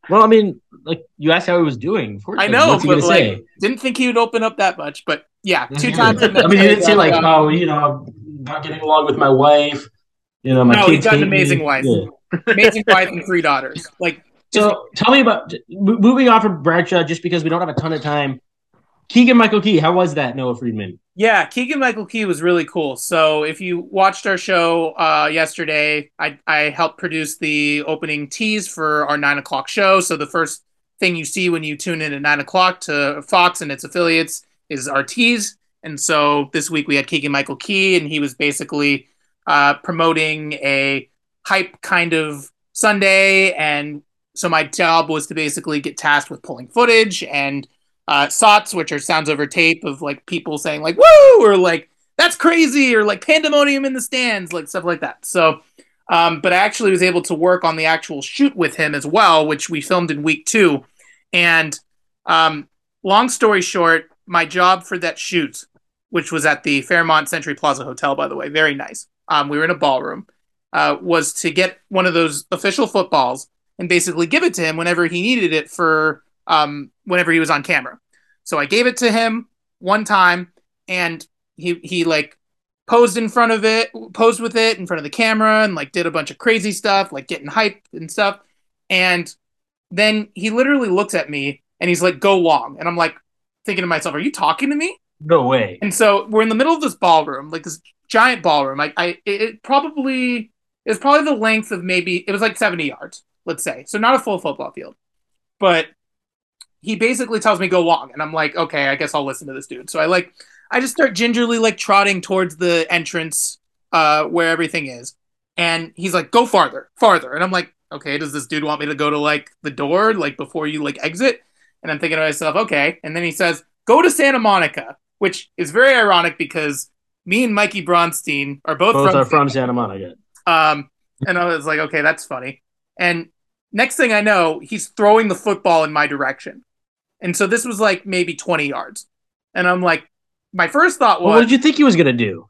Well, I mean, like you asked how he was doing. Of course, I know, he but like, say? didn't think he would open up that much. But yeah, two mm-hmm. times. I mean, you didn't say like, oh, you know, not getting along with my wife. You know, my No, he's got an hate me. amazing wife. Yeah. amazing wife and three daughters. Like So tell me about moving on from Bradshaw, just because we don't have a ton of time. Keegan Michael Key, how was that, Noah Friedman? Yeah, Keegan Michael Key was really cool. So if you watched our show uh, yesterday, I, I helped produce the opening tease for our nine o'clock show. So the first thing you see when you tune in at nine o'clock to Fox and its affiliates is our tease. And so this week we had Keegan Michael Key, and he was basically uh, promoting a hype kind of Sunday. And so my job was to basically get tasked with pulling footage and uh, sots, which are sounds over tape of like people saying like "woo" or like "that's crazy" or like "pandemonium in the stands," like stuff like that. So, um, but I actually was able to work on the actual shoot with him as well, which we filmed in week two. And um, long story short, my job for that shoot, which was at the Fairmont Century Plaza Hotel, by the way, very nice. Um, we were in a ballroom. Uh, was to get one of those official footballs and basically give it to him whenever he needed it for um, whenever he was on camera. So I gave it to him one time, and he he like posed in front of it, posed with it in front of the camera, and like did a bunch of crazy stuff, like getting hype and stuff. And then he literally looks at me and he's like, "Go long," and I'm like thinking to myself, "Are you talking to me?" No way. And so we're in the middle of this ballroom, like this giant ballroom. I, I it, it probably it was probably the length of maybe it was like 70 yards, let's say. So not a full football field. But he basically tells me go long and I'm like, "Okay, I guess I'll listen to this dude." So I like I just start gingerly like trotting towards the entrance uh where everything is. And he's like, "Go farther, farther." And I'm like, "Okay, does this dude want me to go to like the door like before you like exit?" And I'm thinking to myself, "Okay." And then he says, "Go to Santa Monica," which is very ironic because me and Mikey Bronstein are both, Both from are from Santa Monica. um, and I was like, okay, that's funny. And next thing I know, he's throwing the football in my direction. And so this was like maybe 20 yards. And I'm like, my first thought Well, was, what did you think he was gonna do?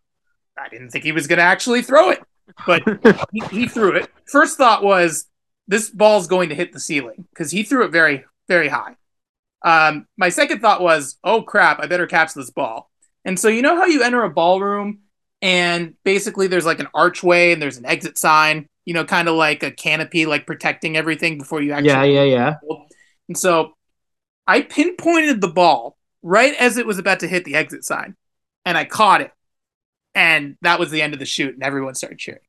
I didn't think he was going to actually throw it, but he, he threw it. First thought was, this ball's going to hit the ceiling because he threw it very, very high. Um, my second thought was, oh crap, I better catch this ball. And so you know how you enter a ballroom and basically there's like an archway and there's an exit sign, you know, kind of like a canopy, like protecting everything before you actually. Yeah, yeah, yeah. And so I pinpointed the ball right as it was about to hit the exit sign, and I caught it. And that was the end of the shoot, and everyone started cheering.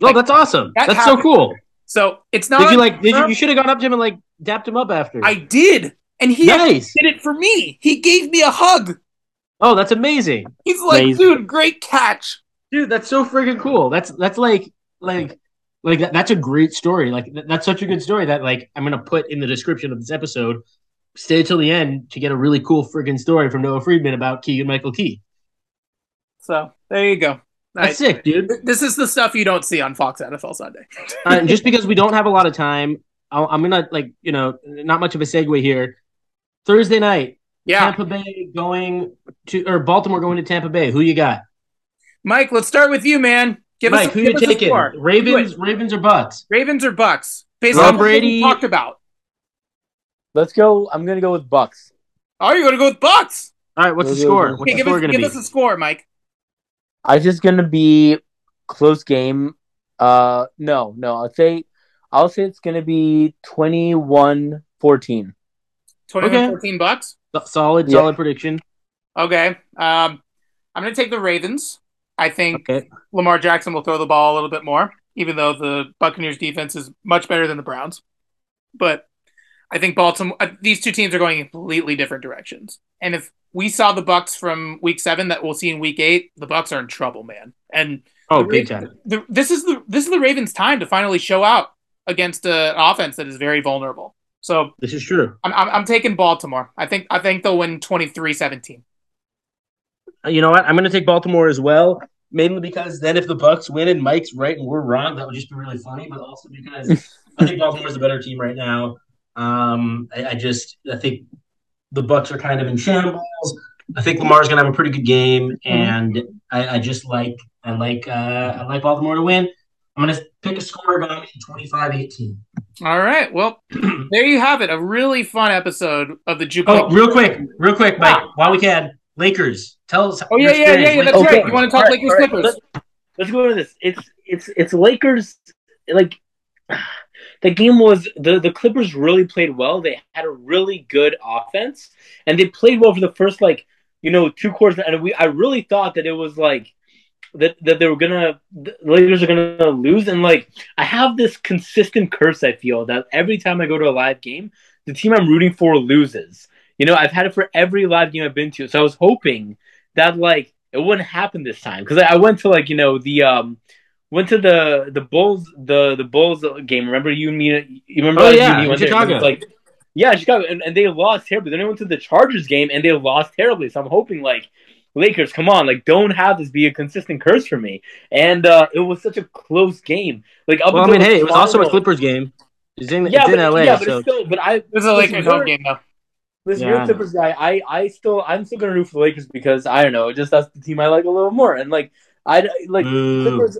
No, Like, that's awesome. that That's happened. so cool. So it's not. Did you like? Did you? You should have gone up to him and like dapped him up after. I did, and he nice. did it for me. He gave me a hug. Oh, that's amazing, He's like, Amazing. dude, great catch. dude. That's so freaking cool. That's that's like like like that, that's a great story. Like th- that's such a good story that like I'm gonna put in the description of this episode. Stay till the end to get a really cool freaking story from Noah Friedman about Keegan Michael Key. So there you go. That's I- sick, dude. this is the stuff you don't see on Fox NFL Sunday. Uh, and just because we don't have a lot of time, I'll, I'm gonna like you know not much of a segue here. Thursday night, Yeah, Tampa Bay going to or Baltimore going to Tampa Bay. Who you got? Mike, let's start with you, man. Give Mike, us who you taking? Ravens, Ravens or Bucks? Ravens or Bucks? Based Tom on Brady- talked about. Let's go. I'm gonna go with Bucks. Are you're gonna go with Bucks? All right, what's the score? What's Okay, the give score us gonna give be? us a score, Mike. I just gonna be close game. Uh, no, no. I'll say, I'll say it's gonna be 21-14. 21 Okay. 14 bucks. solid, Yeah. solid prediction. Okay. Um, I'm going to take the Ravens. I think Okay, Lamar Jackson will throw the ball a little bit more, even though the Buccaneers defense is much better than the Browns. But I think Baltimore, uh, these two teams are going in completely different directions. And if we saw the Bucks from week seven that we'll see in week eight, the Bucks are in trouble, man. And oh, big time. The, this is the this is the Ravens' time to finally show out against a- an offense that is very vulnerable. So This is true. I'm, I'm, I'm taking Baltimore. I think I think they'll win 23-17. Uh, You know what? I'm gonna take Baltimore as well, mainly because then if the Bucks win and Mike's right and we're wrong, that would just be really funny. But also because I think Baltimore's the better team right now. Um, I, I just I think the Bucks are kind of in shambles. I think Lamar's gonna have a pretty good game, and I, I just like I like uh, I like Baltimore to win. I'm gonna pick a score about 25-18. All right. Well, there you have it. A really fun episode of the Juke. Oh, real quick, real quick, Mike, while we can, Lakers. Tell us. Oh, yeah, yeah, yeah, yeah, that's Okay. right. You want to talk All right, Lakers all right. Clippers? Let's go to this. It's it's it's Lakers. Like the game was the the Clippers really played well. They had a really good offense, and they played well for the first like you know two quarters. And we I really thought that it was like that that they were gonna the Lakers are gonna lose. And like I have this consistent curse. I feel that every time I go to a live game, the team I'm rooting for loses. You know, I've had it for every live game I've been to. So I was hoping that like it wouldn't happen this time because I, I went to like you know the um went to the the Bulls the the Bulls game. Remember you and me? You remember? Oh, you yeah, and me went? Chicago. It Like yeah, Chicago, and, and they lost terribly. Then I went to the Chargers game and they lost terribly. So I'm hoping like Lakers, come on, like don't have this be a consistent curse for me. And uh it was such a close game. Like up Well, I mean, hey, it was also a Clippers game. It's in, Yeah, it's in but, LA, yeah, but so it's still, but I This is a Lakers home game though. Listen, Yeah, you're I a know. Clippers guy. I, I still, I'm still gonna root for the Lakers because I don't know, just that's the team I like a little more. And like, I like Boo. Clippers.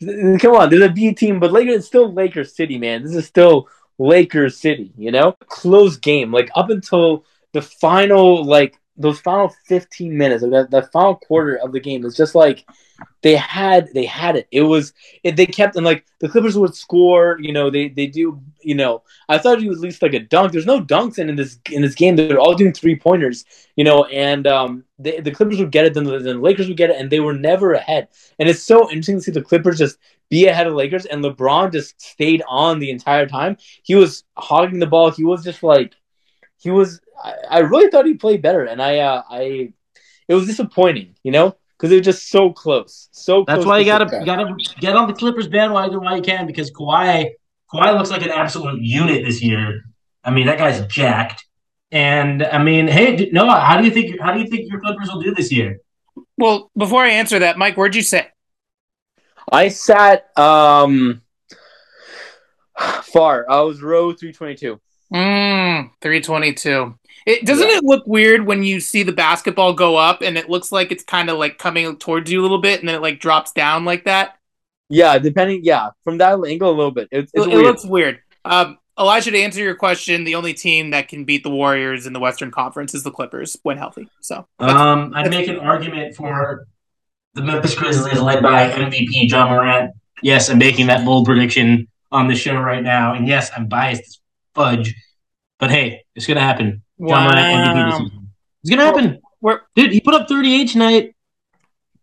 Come on, they're a B team, but Lakers it's still Lakers City, man. This is still Lakers City. You know, close game. Like up until the final, like those final 15 minutes, like that, that final quarter of the game, it's just like they had they had it. It was it, they kept and like the Clippers would score. You know, they they do. You know, I thought it was at least like a dunk. There's no dunks in, in this in this game. They're all doing three pointers. You know, and um, they, the Clippers would get it, then the, then the Lakers would get it, and they were never ahead. And it's so interesting to see the Clippers just be ahead of Lakers, and LeBron just stayed on the entire time. He was hogging the ball. He was just like he was. I, I really thought he played better, and I uh, I it was disappointing. You know. Because it was just so close, so. That's close why you gotta you gotta get on the Clippers bandwagon while you can because Kawhi Kawhi looks like an absolute unit this year. I mean, that guy's jacked. And I mean, hey, Noah, how do you think how do you think your Clippers will do this year? Well, before I answer that, Mike, where'd you sit? I sat um far. I was row three twenty two. Mm, 322. It doesn't Yeah. it look weird when you see the basketball go up and it looks like it's kind of like coming towards you a little bit and then it like drops down like that? Yeah, depending. Yeah, from that angle a little bit. It's, it's It, it weird. looks weird. Um, Elijah, to answer your question, the only team that can beat the Warriors in the Western Conference is the Clippers when healthy. So Um, I'd make an argument for the Memphis Grizzlies led by MVP Ja Morant. Yes, I'm making that bold prediction on the show right now. And yes, I'm biased as fudge. But hey, it's gonna happen. Ja Morant MVP this wow. It's gonna happen. We're, Dude, he put up 38 tonight.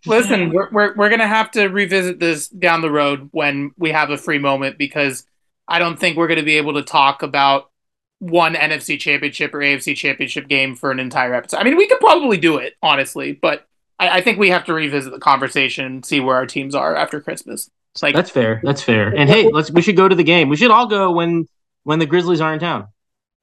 listen, we're, we're, we're going to have to revisit this down the road when we have a free moment because I don't think we're going to be able to talk about one NFC championship or AFC championship game for an entire episode. I mean, we could probably do it, honestly, but I, I think we have to revisit the conversation and see where our teams are after Christmas. It's like, That's fair. That's fair. And hey, let's we should go to the game. We should all go when when the Grizzlies are in town.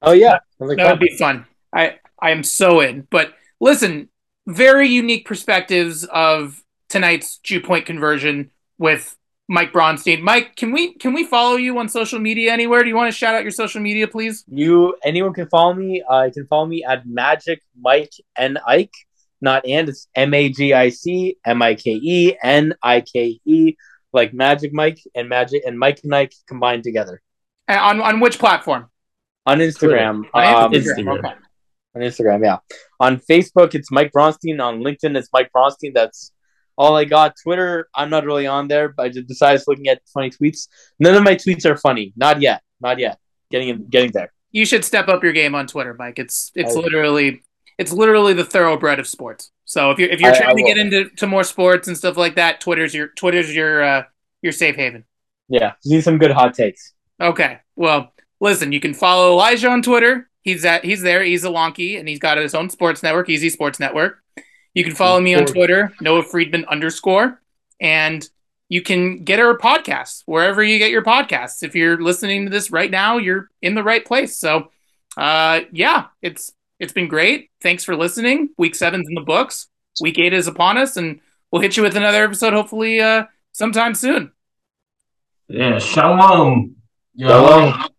Oh yeah, that would be fun. I I am so in. But listen, very unique perspectives of tonight's Jew point conversion with Mike Bronstein. Mike, can we can we follow you on social media anywhere? Do you want to shout out your social media, please? You anyone can follow me. Uh, you can follow me at Magic Mike and Ike. Not and it's M A G I C M I K E N I K E like Magic Mike and Magic and Mike and Ike combined together Uh, On on which platform? On Instagram. On Um, Instagram. Okay. on Instagram, yeah. On Facebook, it's Mike Bronstein. On LinkedIn, it's Mike Bronstein. That's all I got. Twitter, I'm not really on there, but I just decided looking at funny tweets. None of my tweets are funny. Not yet. Not yet. Getting getting there. You should step up your game on Twitter, Mike. It's it's I- literally it's literally the thoroughbred of sports. So if you're if you're I- trying I to get into to more sports and stuff like that, Twitter's your Twitter's your uh, your safe haven. Yeah, need some good hot takes. Okay. Well, listen, you can follow Elijah on Twitter. He's at he's there. He's a Lonky, and he's got his own sports network, Easy Sports Network. You can follow me on Twitter, Noah Friedman underscore, and you can get our podcasts wherever you get your podcasts. If you're listening to this right now, you're in the right place. So, uh, yeah, it's it's been great. Thanks for listening. Week seven's in the books. Week eight is upon us, and we'll hit you with another episode hopefully uh, sometime soon. Yeah, shalom. Yo. Shalom.